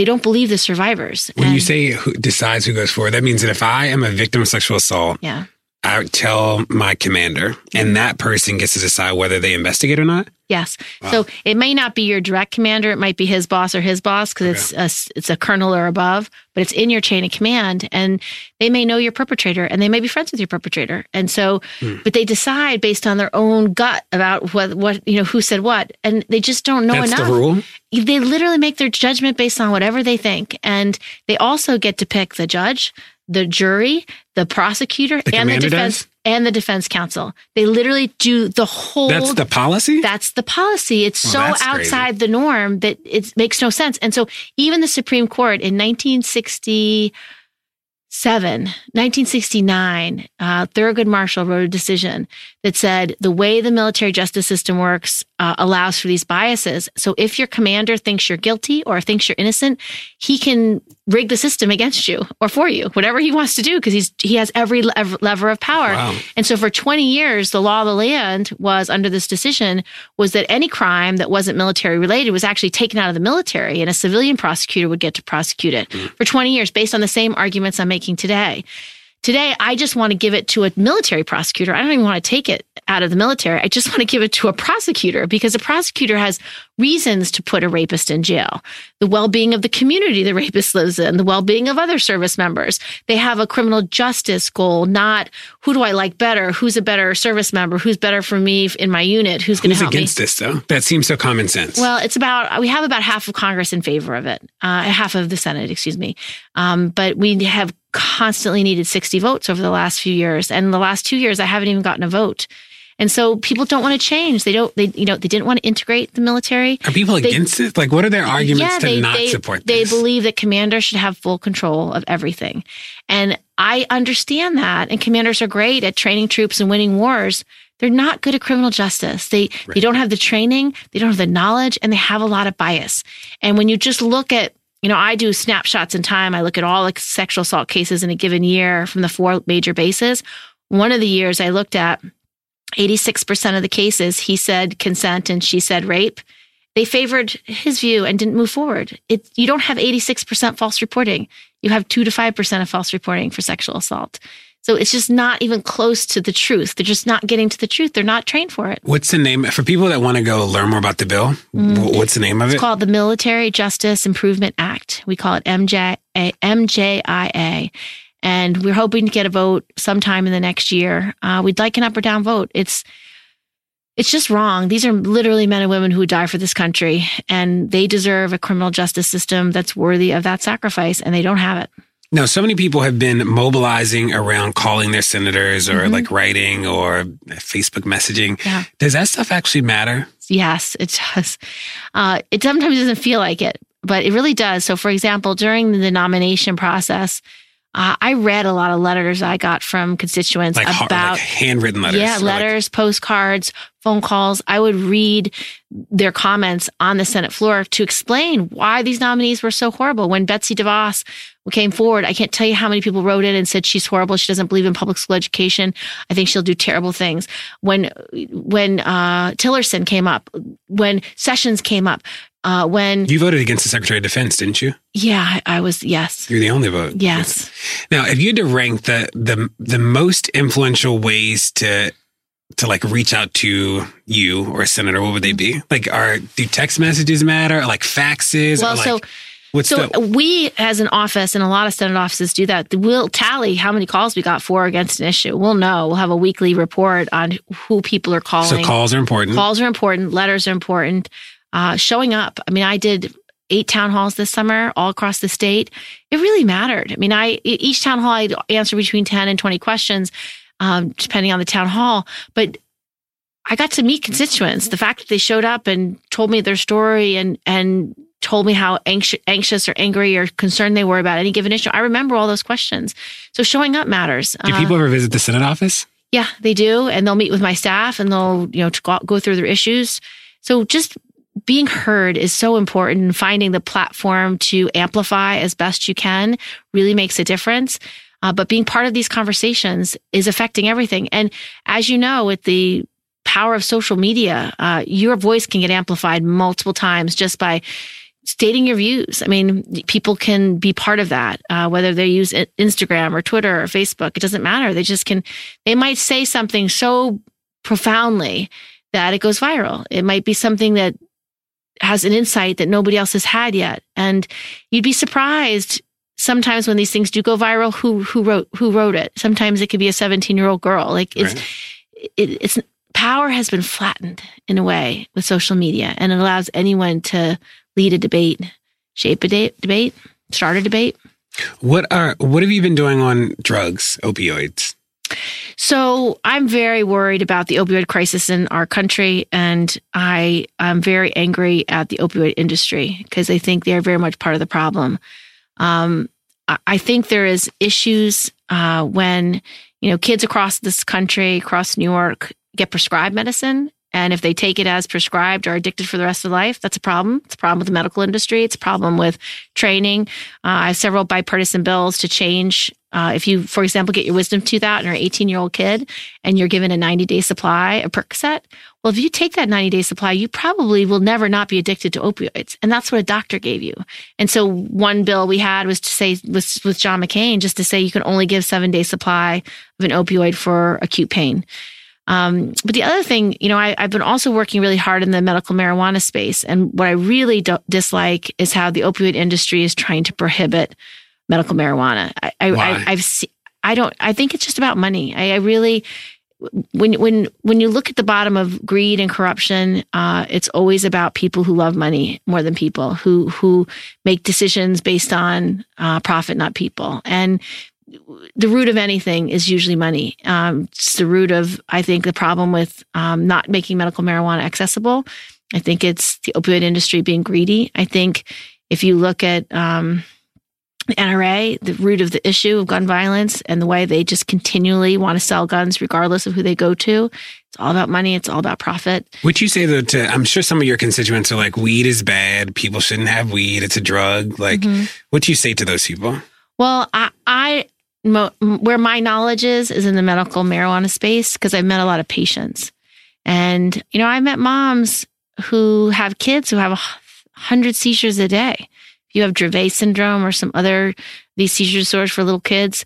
they don't believe the survivors. when you say who decides who goes forward, that means that if I am a victim of sexual assault yeah. I tell my commander, and mm-hmm. that person gets to decide whether they investigate or not. Yes. So it may not be your direct commander. It might be his boss or his boss because it's a, it's a colonel or above, but it's in your chain of command and they may know your perpetrator and they may be friends with your perpetrator. And so, hmm. but they decide based on their own gut about what, what, you know, who said what. And they just don't know That's enough. the rule. They literally make their judgment based on whatever they think. And they also get to pick the judge, the jury, the prosecutor, The and the defense does? and the defense counsel. They literally do the whole That's the policy. that's the policy. It's Well, so that's crazy. outside the norm that it makes no sense. And so even the Supreme Court in 1967, 1969, uh, Thurgood Marshall wrote a decision that said the way the military justice system works uh, allows for these biases. So if your commander thinks you're guilty or thinks you're innocent, he can rig the system against you or for you, whatever he wants to do, because he's he has every lever lever of power. Wow. And so for 20 years, the law of the land was under this decision was that any crime that wasn't military related was actually taken out of the military and a civilian prosecutor would get to prosecute it mm. for 20 years based on the same arguments I'm making today. Today, I just want to give it to a military prosecutor. I don't even want to take it out of the military. I just want to give it to a prosecutor because a prosecutor has reasons to put a rapist in jail. The well-being of the community the rapist lives in, the well-being of other service members. They have a criminal justice goal, not who do I like better? Who's a better service member? Who's better for me in my unit? Who's going to help me? against this though? That seems so common sense. Well, it's about we have about half of Congress in favor of it, uh, half of the Senate, excuse me. Um, but we have constantly needed 60 votes over the last few years, and the last two years I haven't even gotten a vote. And so people don't want to change. They don't. They you know they didn't want to integrate the military. Are people They- against it? Like, what are their arguments to they, not they, support They this? believe that commanders should have full control of everything. And I understand that. And commanders are great at training troops and winning wars. They're not good at criminal justice. They they don't have the training, they don't have the knowledge, and they have a lot of bias. And when you just look at you know, I do snapshots in time. I look at all the sexual assault cases in a given year from the four major bases. One of the years I looked at, 86% of the cases, he said consent and she said rape they favored his view and didn't move forward. It, you don't have 86% false reporting. You have 2 to 5% of false reporting for sexual assault. So it's just not even close to the truth. They're just not getting to the truth. They're not trained for it. What's the name for people that want to go learn more about the bill? wh- What's the name of Mm. It's it? called the Military Justice Improvement Act. We call it MJ, MJIA. And we're hoping to get a vote sometime in the next year. Uh, we'd like an up or down vote. It's it's just wrong. These are literally men and women who die for this country, and they deserve a criminal justice system that's worthy of that sacrifice, and they don't have it. Now, so many people have been mobilizing around calling their senators or Mhm. like writing or Facebook messaging. Yeah. Does that stuff actually matter? Yes, it does. Uh, it sometimes doesn't feel like it, but it really does. So, for example, during the nomination process, uh, I read a lot of letters I got from constituents Like, about like handwritten letters. Yeah, or like- letters, postcards, phone calls. I would read their comments on the Senate floor to explain why these nominees were so horrible. When Betsy DeVos came forward, I can't tell you how many people wrote in and said she's horrible. She doesn't believe in public school education. I think she'll do terrible things. When when uh, Tillerson came up, when Sessions came up, uh, when you voted against the Secretary of Defense, didn't you? yeah, I, I was yes, You're the only vote. yes. Now, if you had to rank the the the most influential ways to to like reach out to you or a senator, what would they be? Like, are do text messages matter? Like faxes? Well, or like, so what's So the we, as an office, and a lot of Senate offices do that. We'll tally how many calls we got for or against an issue. We'll know. We'll have a weekly report on who people are calling. so calls are important. Calls are important. Letters are important. Uh, showing up. I mean, I did eight town halls this summer all across the state. It really mattered. I mean, I each town hall I'd answer between ten and twenty questions, um, depending on the town hall. But I got to meet constituents. The fact that they showed up and told me their story and and told me how anxious, anxious or angry or concerned they were about any given issue. I remember all those questions. So showing up matters. do Uh, people ever visit the Senate office? yeah, they do, and they'll meet with my staff and they'll you know to go, go through their issues. So just being heard is so important. and Finding the platform to amplify as best you can really makes a difference. Uh, but being part of these conversations is affecting everything. And as you know, with the power of social media, uh, your voice can get amplified multiple times just by stating your views. I mean, people can be part of that, uh, whether they use Instagram or Twitter or Facebook. It doesn't matter. They just can, they might say something so profoundly that it goes viral. It might be something that has an insight that nobody else has had yet. And you'd be surprised sometimes when these things do go viral, who, who wrote, who wrote it. Sometimes it could be a 17 year old girl. Like it's, right. it, it's, power has been flattened in a way with social media and it allows anyone to lead a debate, shape a de- debate, start a debate. What are what have you been doing on drugs, opioids? So I'm very worried about the opioid crisis in our country, and I am very angry at the opioid industry because I think they are very much part of the problem. Um, I think there is issues uh, when you know kids across this country, across New York, get prescribed medicine and if they take it as prescribed or addicted for the rest of life, that's a problem. It's a problem with the medical industry. It's a problem with training. Uh, I have several bipartisan bills to change. Uh, if you, for example, get your wisdom tooth out and you're an 18 year old kid and you're given a 90 day supply of Percocet, well, if you take that 90 day supply, you probably will never not be addicted to opioids. And that's what a doctor gave you. And so one bill we had was to say, was with John McCain, just to say you can only give seven day supply of an opioid for acute pain. Um, but the other thing, you know, I, have been also working really hard in the medical marijuana space. And what I really dislike is how the opioid industry is trying to prohibit medical marijuana. I, I, I, have seen, I don't, I think it's just about money. I, I, really, when, when, when you look at the bottom of greed and corruption, uh, it's always about people who love money more than people who, who make decisions based on, uh, profit, not people. And the root of anything is usually money. Um, it's the root of, I think, the problem with um, not making medical marijuana accessible. I think it's the opioid industry being greedy. I think if you look at um, the NRA, the root of the issue of gun violence and the way they just continually want to sell guns regardless of who they go to, it's all about money. It's all about profit. Would you say though? To I'm sure some of your constituents are like, weed is bad. People shouldn't have weed. It's a drug. Like, mm-hmm. what do you say to those people? Well, I, I mo- where my knowledge is is in the medical marijuana space because I've met a lot of patients, and you know I met moms who have kids who have a hundred seizures a day. If you have Dravet syndrome or some other these seizure disorders for little kids,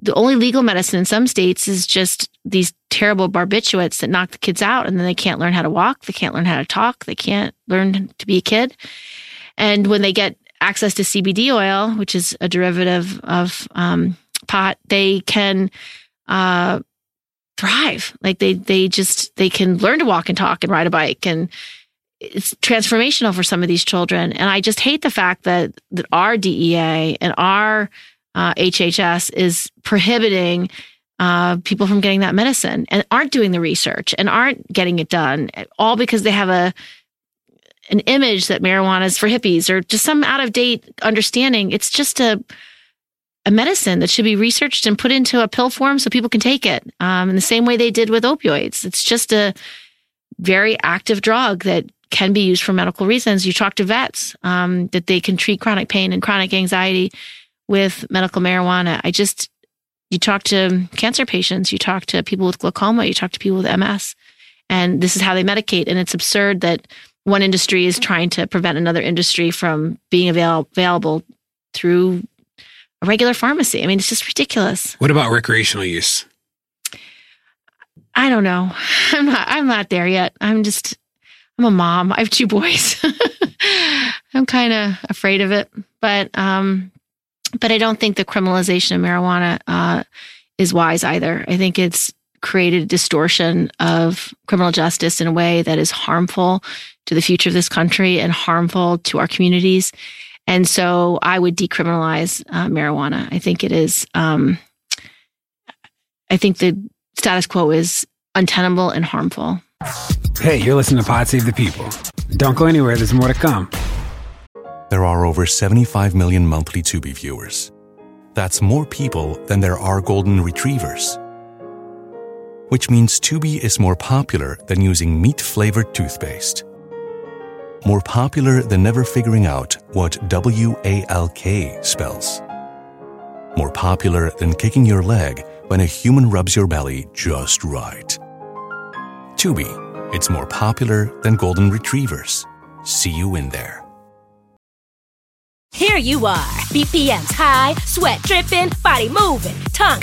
the only legal medicine in some states is just these terrible barbiturates that knock the kids out, and then they can't learn how to walk, they can't learn how to talk, they can't learn to be a kid. And when they get access to CBD oil, which is a derivative of um, pot, they can uh, thrive. Like they they just they can learn to walk and talk and ride a bike and it's transformational for some of these children. And I just hate the fact that that our DEA and our uh, HHS is prohibiting uh, people from getting that medicine and aren't doing the research and aren't getting it done, all because they have a an image that marijuana is for hippies or just some out of date understanding. It's just a a medicine that should be researched and put into a pill form so people can take it um, in the same way they did with opioids. It's just a very active drug that can be used for medical reasons. You talk to vets um, that they can treat chronic pain and chronic anxiety with medical marijuana. I just, you talk to cancer patients, you talk to people with glaucoma, you talk to people with MS, and this is how they medicate. And it's absurd that one industry is trying to prevent another industry from being avail- available through a regular pharmacy. I mean, it's just ridiculous. What about recreational use? I don't know. I'm not I'm not there yet. I'm just I'm a mom. I have two boys. I'm kind of afraid of it, but um but I don't think the criminalization of marijuana uh is wise either. I think it's created a distortion of criminal justice in a way that is harmful to the future of this country and harmful to our communities. And so I would decriminalize uh, marijuana. I think it is, um, I think the status quo is untenable and harmful. Hey, you're listening to Pod Save the People. Don't go anywhere, there's more to come. There are over 75 million monthly Tubi viewers. That's more people than there are golden retrievers. Which means Tubi is more popular than using meat flavored toothpaste more popular than never figuring out what W A L K spells. More popular than kicking your leg when a human rubs your belly just right. Tubi, it's more popular than golden retrievers. See you in there. Here you are, BPMs high, sweat dripping, body moving, tongue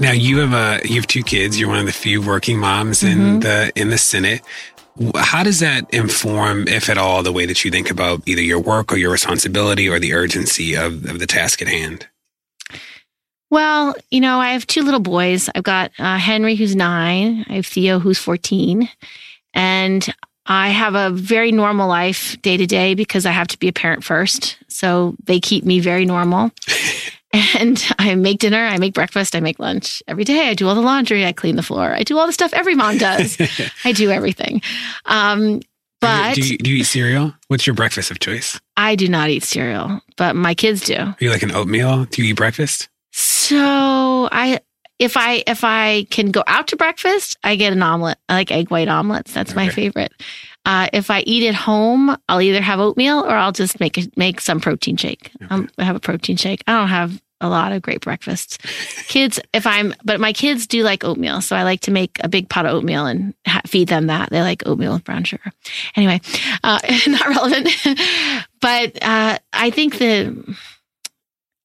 Now you have a you have two kids. You're one of the few working moms in Mhm. the in the Senate. How does that inform, if at all, the way that you think about either your work or your responsibility or the urgency of, of the task at hand? Well, you know, I have two little boys. I've got uh, Henry, who's nine. I have Theo, who's 14. And I have a very normal life day to day because I have to be a parent first. So they keep me very normal. and I make dinner, I make breakfast, I make lunch every day. I do all the laundry, I clean the floor, I do all the stuff every mom does. I do everything. Um, but do you, do you eat cereal? What's your breakfast of choice? I do not eat cereal, but my kids do. Are you like an oatmeal? Do you eat breakfast? So I if I if I can go out to breakfast, I get an omelet. I like egg white omelets. That's my favorite. Uh, if I eat at home, I'll either have oatmeal or I'll just make a, make some protein shake. Um, I have a protein shake. I don't have a lot of great breakfasts. kids, if I'm, but my kids do like oatmeal, so I like to make a big pot of oatmeal and ha- feed them that. They like oatmeal with brown sugar. Anyway, uh, not relevant. but uh, I think the,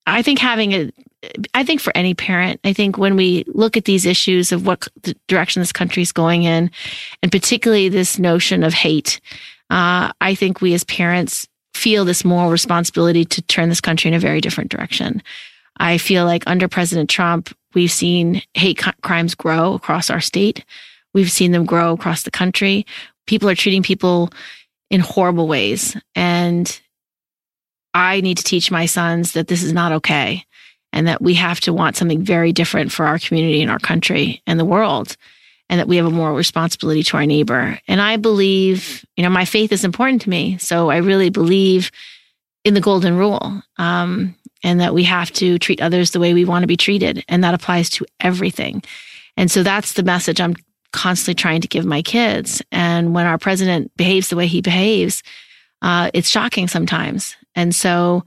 I think having a I think for any parent, I think when we look at these issues of what direction this country is going in, and particularly this notion of hate, uh, I think we as parents feel this moral responsibility to turn this country in a very different direction. I feel like under President Trump, we've seen hate crimes grow across our state. We've seen them grow across the country. People are treating people in horrible ways. And I need to teach my sons that this is not okay and that we have to want something very different for our community and our country and the world and that we have a moral responsibility to our neighbor. And I believe, you know, my faith is important to me. So I really believe in the golden rule um, and that we have to treat others the way we want to be treated. And that applies to everything. And so that's the message I'm constantly trying to give my kids. And when our president behaves the way he behaves, uh, it's shocking sometimes. And so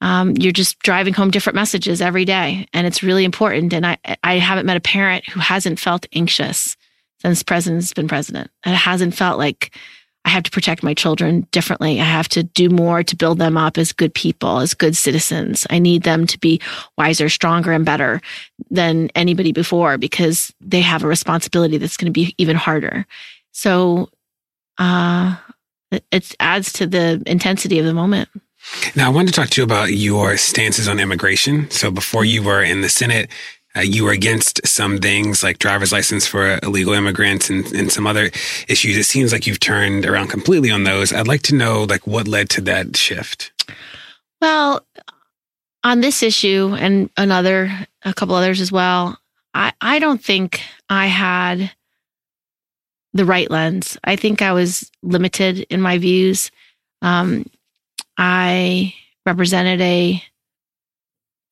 um, you're just driving home different messages every day, and it's really important. And I, I haven't met a parent who hasn't felt anxious since president's been president, and it hasn't felt like I have to protect my children differently. I have to do more to build them up as good people, as good citizens. I need them to be wiser, stronger, and better than anybody before because they have a responsibility that's going to be even harder. So, uh, it adds to the intensity of the moment. Now, I wanted to talk to you about your stances on immigration. So, before you were in the Senate, uh, you were against some things like driver's license for illegal immigrants and, and some other issues. It seems like you've turned around completely on those. I'd like to know, like, what led to that shift. Well, on this issue and another, a couple others as well, I, I don't think I had the right lens. I think I was limited in my views. Um, I represented a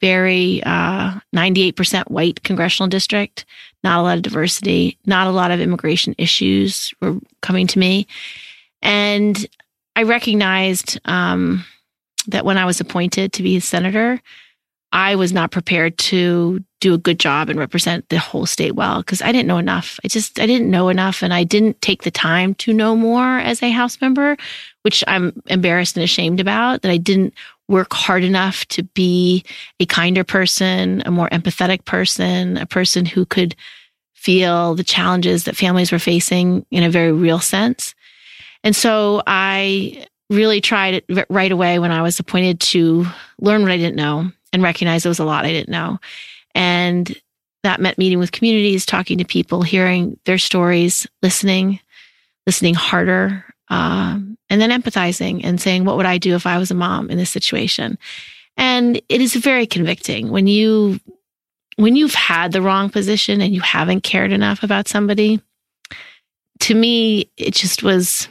very uh, 98% white congressional district, not a lot of diversity, not a lot of immigration issues were coming to me. And I recognized um, that when I was appointed to be a senator, I was not prepared to do a good job and represent the whole state well because I didn't know enough. I just I didn't know enough and I didn't take the time to know more as a house member, which I'm embarrassed and ashamed about that I didn't work hard enough to be a kinder person, a more empathetic person, a person who could feel the challenges that families were facing in a very real sense. And so I really tried it right away when I was appointed to learn what I didn't know and recognize there was a lot I didn't know. And that meant meeting with communities, talking to people, hearing their stories, listening, listening harder, um, and then empathizing and saying, what would I do if I was a mom in this situation? And it is very convicting when you when you've had the wrong position and you haven't cared enough about somebody. To me, it just was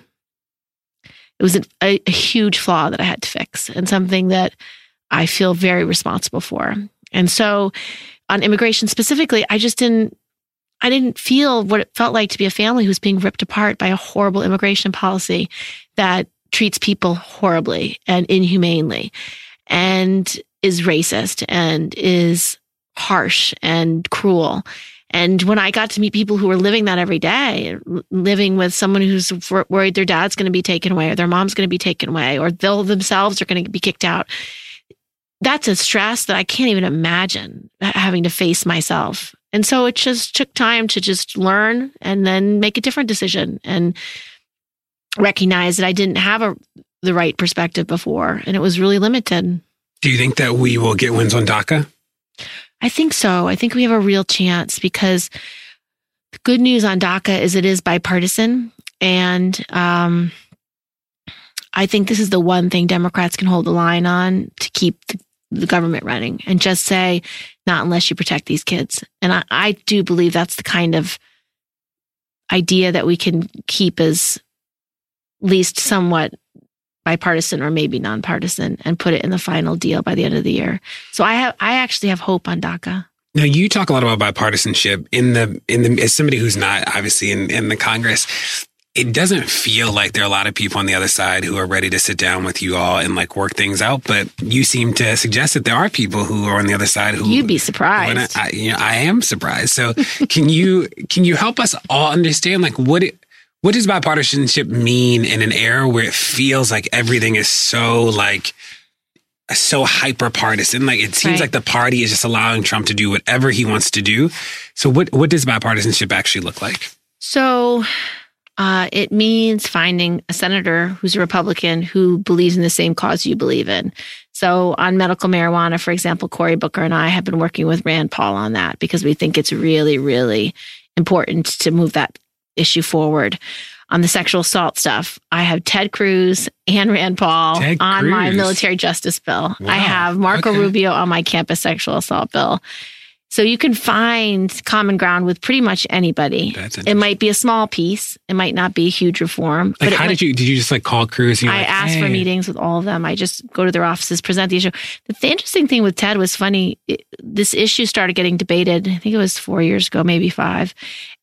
it was a, a, huge flaw that I had to fix and something that I feel very responsible for. And so on immigration specifically, I just didn't I didn't feel what it felt like to be a family who's being ripped apart by a horrible immigration policy that treats people horribly and inhumanely and is racist and is harsh and cruel. And when I got to meet people who were living that every day, living with someone who's worried their dad's going to be taken away or their mom's going to be taken away or they'll themselves are going to be kicked out, that's a stress that I can't even imagine having to face myself. And so it just took time to just learn and then make a different decision and recognize that I didn't have a, the right perspective before and it was really limited. Do you think that we will get wins on DACA? I think so. I think we have a real chance because the good news on DACA is it is bipartisan. And um, I think this is the one thing Democrats can hold the line on to keep the, the government running and just say, not unless you protect these kids. And I, I do believe that's the kind of idea that we can keep as least somewhat bipartisan or maybe nonpartisan and put it in the final deal by the end of the year. So I have I actually have hope on DACA. Now you talk a lot about bipartisanship in the in the as somebody who's not obviously in, in the Congress. It doesn't feel like there are a lot of people on the other side who are ready to sit down with you all and like work things out. But you seem to suggest that there are people who are on the other side who you'd be surprised. I, you know, I am surprised. So can you can you help us all understand like what it what does bipartisanship mean in an era where it feels like everything is so like so hyper partisan? Like it seems right. like the party is just allowing Trump to do whatever he wants to do. So what what does bipartisanship actually look like? So uh, it means finding a senator who's a Republican who believes in the same cause you believe in. So on medical marijuana, for example, Cory Booker and I have been working with Rand Paul on that because we think it's really, really important to move that issue forward on the sexual assault stuff. I have Ted Cruz and Rand Paul Ted on Cruz. my military justice bill. Wow. I have Marco okay. Rubio on my campus sexual assault bill. So you can find common ground with pretty much anybody. That's it might be a small piece. It might not be a huge reform. Like, how did you did you just like call Cruz? I like, asked hey. for meetings with all of them. I just go to their offices, present the issue. The, the interesting thing with Ted was funny. It, this issue started getting debated. I think it was four years ago, maybe five,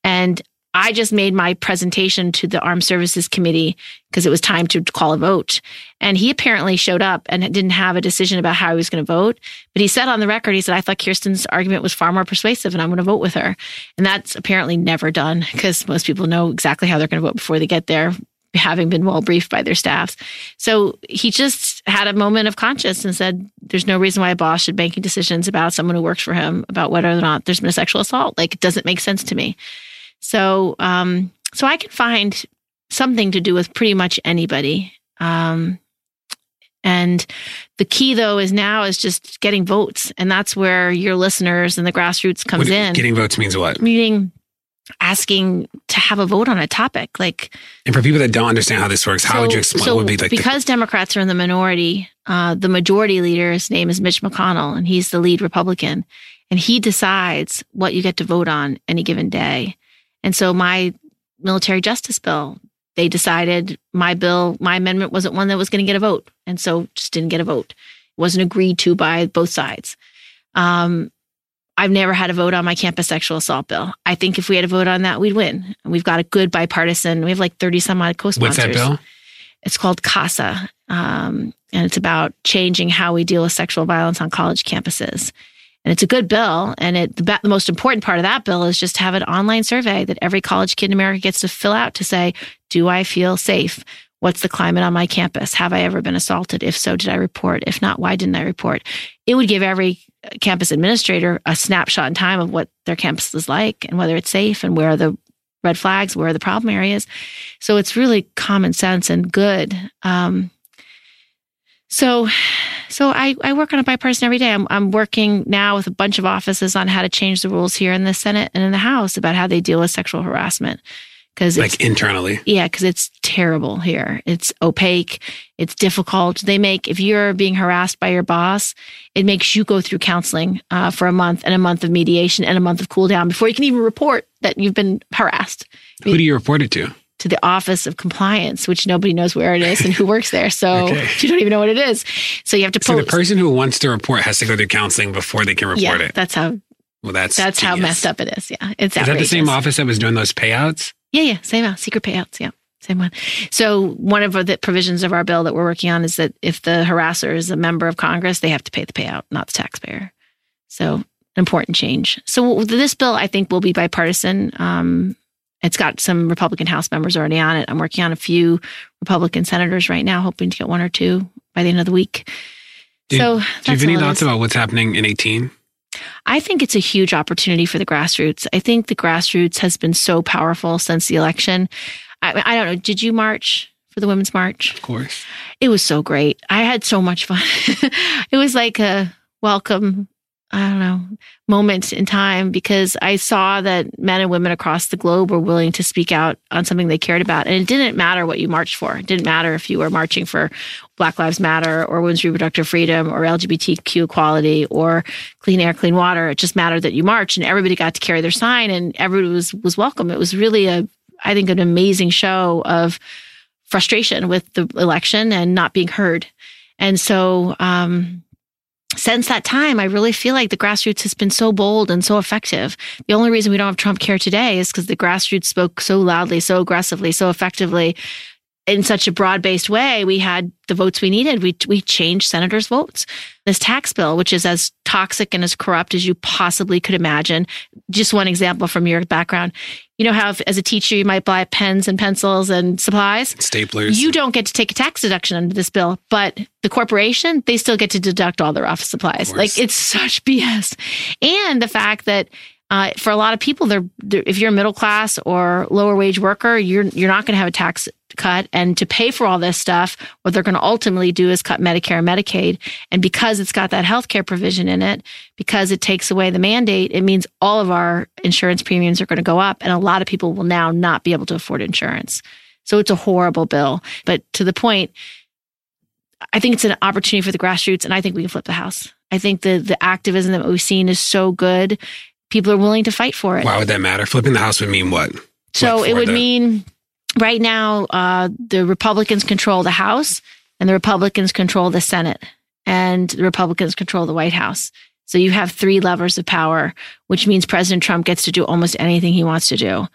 and I just made my presentation to the Armed Services Committee because it was time to call a vote. And he apparently showed up and didn't have a decision about how he was going to vote. But he said on the record, he said, I thought Kirsten's argument was far more persuasive and I'm going to vote with her. And that's apparently never done because most people know exactly how they're going to vote before they get there, having been well briefed by their staffs. So he just had a moment of conscience and said, there's no reason why a boss should making decisions about someone who works for him about whether or not there's been a sexual assault. Like it doesn't make sense to me. So, um, so I can find something to do with pretty much anybody. Um, and the key though is now is just getting votes. And that's where your listeners and the grassroots comes what, in. Getting votes means what? Meaning asking to have a vote on a topic. Like And for people that don't understand how this works, how so, would you explain so would be like because the- Democrats are in the minority, uh, the majority leader's name is Mitch McConnell, and he's the lead Republican. And he decides what you get to vote on any given day. And so my military justice bill, they decided my bill, my amendment wasn't one that was going to get a vote. And so just didn't get a vote. It wasn't agreed to by both sides. Um, I've never had a vote on my campus sexual assault bill. I think if we had a vote on that, we'd win. We've got a good bipartisan. We have like 30 some odd co-sponsors. What's that bill? It's called CASA. Um, and it's about changing how we deal with sexual violence on college campuses. And it's a good bill. And it, the, the, most important part of that bill is just to have an online survey that every college kid in America gets to fill out to say, do I feel safe? What's the climate on my campus? Have I ever been assaulted? If so, did I report? If not, why didn't I report? It would give every campus administrator a snapshot in time of what their campus is like and whether it's safe and where the red flags, where the problem areas. So it's really common sense and good. Um, so, so I, I work on a bipartisan every day. I'm, I'm working now with a bunch of offices on how to change the rules here in the Senate and in the House about how they deal with sexual harassment. Cause like internally. Yeah. Cause it's terrible here. It's opaque. It's difficult. They make, if you're being harassed by your boss, it makes you go through counseling uh, for a month and a month of mediation and a month of cool down before you can even report that you've been harassed. Who do you report it to? To the Office of Compliance, which nobody knows where it is and who works there. So okay. you don't even know what it is. So you have to. So the person who wants to report has to go through counseling before they can report yeah, it. That's how. Well, that's that's genius. how messed up it is. Yeah, it's. Is that the same office that was doing those payouts? Yeah, yeah, same out secret payouts. Yeah. Same one. So one of the provisions of our bill that we're working on is that if the harasser is a member of Congress, they have to pay the payout, not the taxpayer. So important change. So this bill, I think, will be bipartisan. Um, it's got some Republican House members already on it. I'm working on a few Republican senators right now, hoping to get one or two by the end of the week. Do, so, do you have any thoughts about what's happening in 18? I think it's a huge opportunity for the grassroots. I think the grassroots has been so powerful since the election. I, I don't know. Did you march for the Women's March? Of course. It was so great. I had so much fun. it was like a welcome, I don't know, moment in time because I saw that men and women across the globe were willing to speak out on something they cared about. And it didn't matter what you marched for. It didn't matter if you were marching for Black Lives Matter or women's reproductive freedom or LGBTQ equality or clean air, clean water. It just mattered that you marched and everybody got to carry their sign and everybody was, was welcome. It was really a I think, an amazing show of frustration with the election and not being heard. And so, um, since that time, I really feel like the grassroots has been so bold and so effective. The only reason we don't have Trump care today is because the grassroots spoke so loudly, so aggressively, so effectively in such a broad based way, we had the votes we needed. We, we changed senators' votes. This tax bill, which is as toxic and as corrupt as you possibly could imagine. Just one example from your background. You know how, if, as a teacher, you might buy pens and pencils and supplies? Staplers. You don't get to take a tax deduction under this bill, but the corporation, they still get to deduct all their office supplies. Like it's such BS. And the fact that uh, for a lot of people, they're, they're, if you're a middle class or lower wage worker, you're you're not going to have a tax cut. And to pay for all this stuff, what they're going to ultimately do is cut Medicare and Medicaid. And because it's got that healthcare provision in it, because it takes away the mandate, it means all of our insurance premiums are going to go up, and a lot of people will now not be able to afford insurance. So it's a horrible bill. But to the point, I think it's an opportunity for the grassroots, and I think we can flip the house. I think the the activism that we've seen is so good people are willing to fight for it. Why would that matter? Flipping the House would mean what? So it would mean right now uh, the Republicans control the House and the Republicans control the Senate and the Republicans control the White House. So you have three levers of power, which means President Trump gets to do almost anything he wants to do.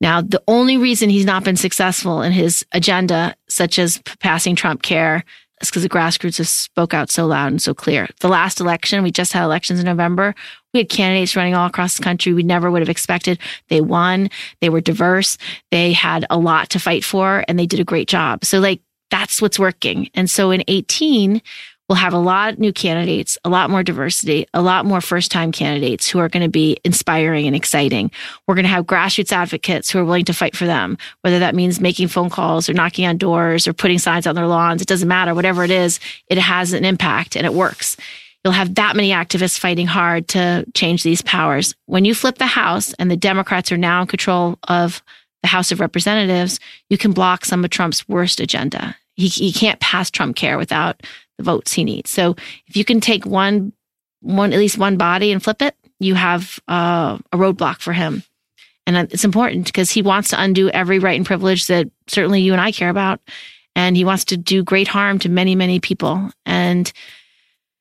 Now, the only reason he's not been successful in his agenda, such as passing Trump care, is because the grassroots have spoke out so loud and so clear. The last election, we just had elections in November. We had candidates running all across the country we never would have expected. They won. They were diverse. They had a lot to fight for and they did a great job. So like that's what's working. And so in 18, we'll have a lot of new candidates, a lot more diversity, a lot more first time candidates who are going to be inspiring and exciting. We're going to have grassroots advocates who are willing to fight for them, whether that means making phone calls or knocking on doors or putting signs on their lawns. It doesn't matter. Whatever it is, it has an impact and it works. You'll have that many activists fighting hard to change these powers. When you flip the House and the Democrats are now in control of the House of Representatives, you can block some of Trump's worst agenda. He, he can't pass Trump care without the votes he needs. So if you can take one, one at least one body and flip it, you have uh, a roadblock for him. And it's important because he wants to undo every right and privilege that certainly you and I care about. And he wants to do great harm to many, many people. And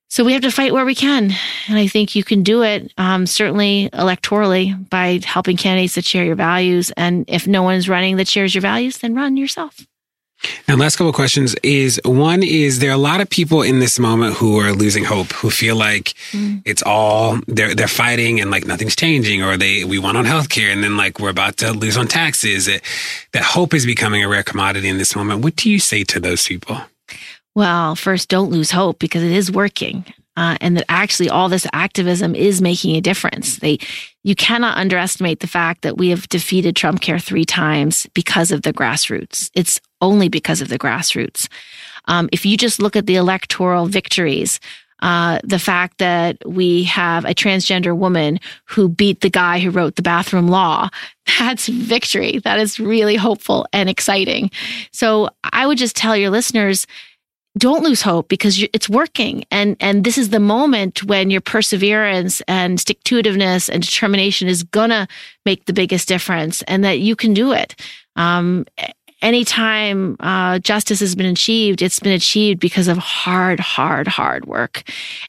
so we have to fight where we can. And I think you can do it, um, certainly electorally, by helping candidates that share your values. And if no one is running that shares your values, then run yourself. Now, last couple of questions is one is there are a lot of people in this moment who are losing hope, who feel like mm. it's all they're they're fighting and like nothing's changing, or they we won on healthcare and then like we're about to lose on taxes. It, that hope is becoming a rare commodity in this moment. What do you say to those people? Well, first, don't lose hope because it is working. Uh, and that actually all this activism is making a difference. They, you cannot underestimate the fact that we have defeated Trump Care three times because of the grassroots. It's only because of the grassroots. Um, if you just look at the electoral victories, uh, the fact that we have a transgender woman who beat the guy who wrote the bathroom law, that's victory. That is really hopeful and exciting. So I would just tell your listeners, don't lose hope because it's working. And, and this is the moment when your perseverance and stick to itiveness and determination is gonna make the biggest difference and that you can do it. Um, anytime uh, justice has been achieved, it's been achieved because of hard, hard, hard work,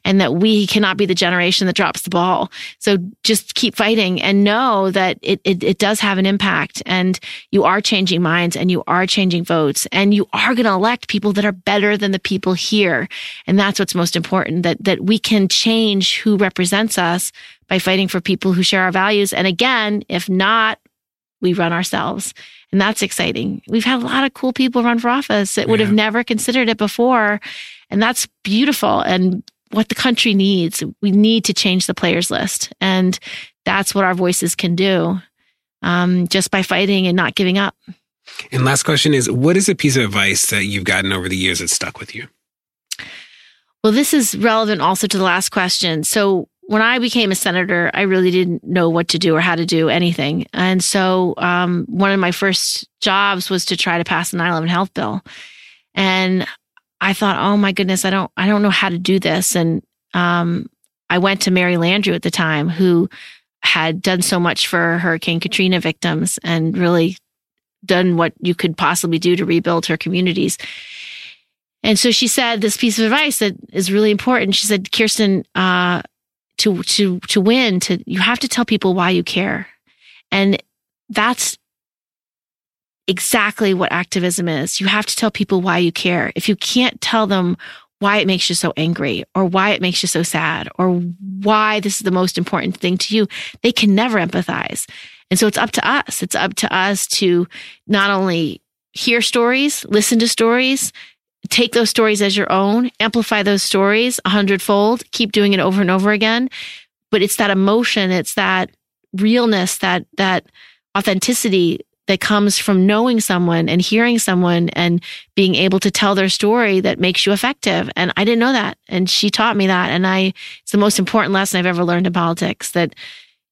and that we cannot be the generation that drops the ball. So just keep fighting and know that it, it, it does have an impact, and you are changing minds, and you are changing votes, and you are going to elect people that are better than the people here, and that's what's most important. That that we can change who represents us by fighting for people who share our values. And again, if not, we run ourselves. And that's exciting. We've had a lot of cool people run for office that would have never considered it before. And that's beautiful and what the country needs. We need to change the players list. And that's what our voices can do um, just by fighting and not giving up. And last question is what is a piece of advice that you've gotten over the years that stuck with you? Well, this is relevant also to the last question. So when I became a senator, I really didn't know what to do or how to do anything. And so, um, one of my first jobs was to try to pass the 9/11 health bill. And I thought, oh my goodness, I don't, I don't know how to do this. And, um, I went to Mary Landrieu at the time, who had done so much for Hurricane Katrina victims and really done what you could possibly do to rebuild her communities. And so she said this piece of advice that is really important. She said, Kirsten, uh, to to to win to you have to tell people why you care. And that's exactly what activism is. You have to tell people why you care. If you can't tell them why it makes you so angry or why it makes you so sad or why this is the most important thing to you they can never empathize. And so it's up to us. It's up to us to not only hear stories listen to stories take those stories as your own, amplify those stories a hundredfold, keep doing it over and over again. But it's that emotion, it's that realness, that that authenticity that comes from knowing someone and hearing someone and being able to tell their story that makes you effective. And I didn't know that. And she taught me that. And I, it's the most important lesson I've ever learned in politics that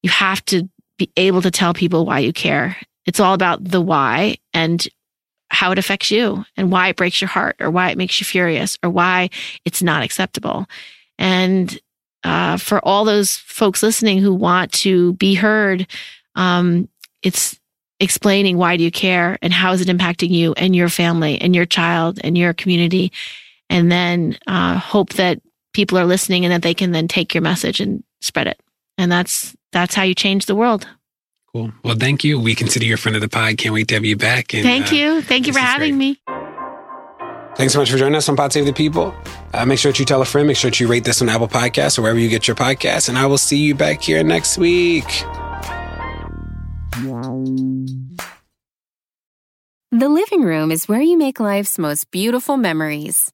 you have to be able to tell people why you care. It's all about the why. And how it affects you and why it breaks your heart or why it makes you furious or why it's not acceptable. And uh, for all those folks listening who want to be heard, um, it's explaining why do you care and how is it impacting you and your family and your child and your community. And then uh, hope that people are listening and that they can then take your message and spread it. And that's that's how you change the world. Cool. Well, thank you. We consider you a friend of the pod. Can't wait to have you back. And, thank uh, you. Thank you for having great. me. Thanks so much for joining us on Pod Save the People. Uh, make sure that you tell a friend. Make sure that you rate this on Apple Podcasts or wherever you get your podcasts. And I will see you back here next week. The living room is where you make life's most beautiful memories.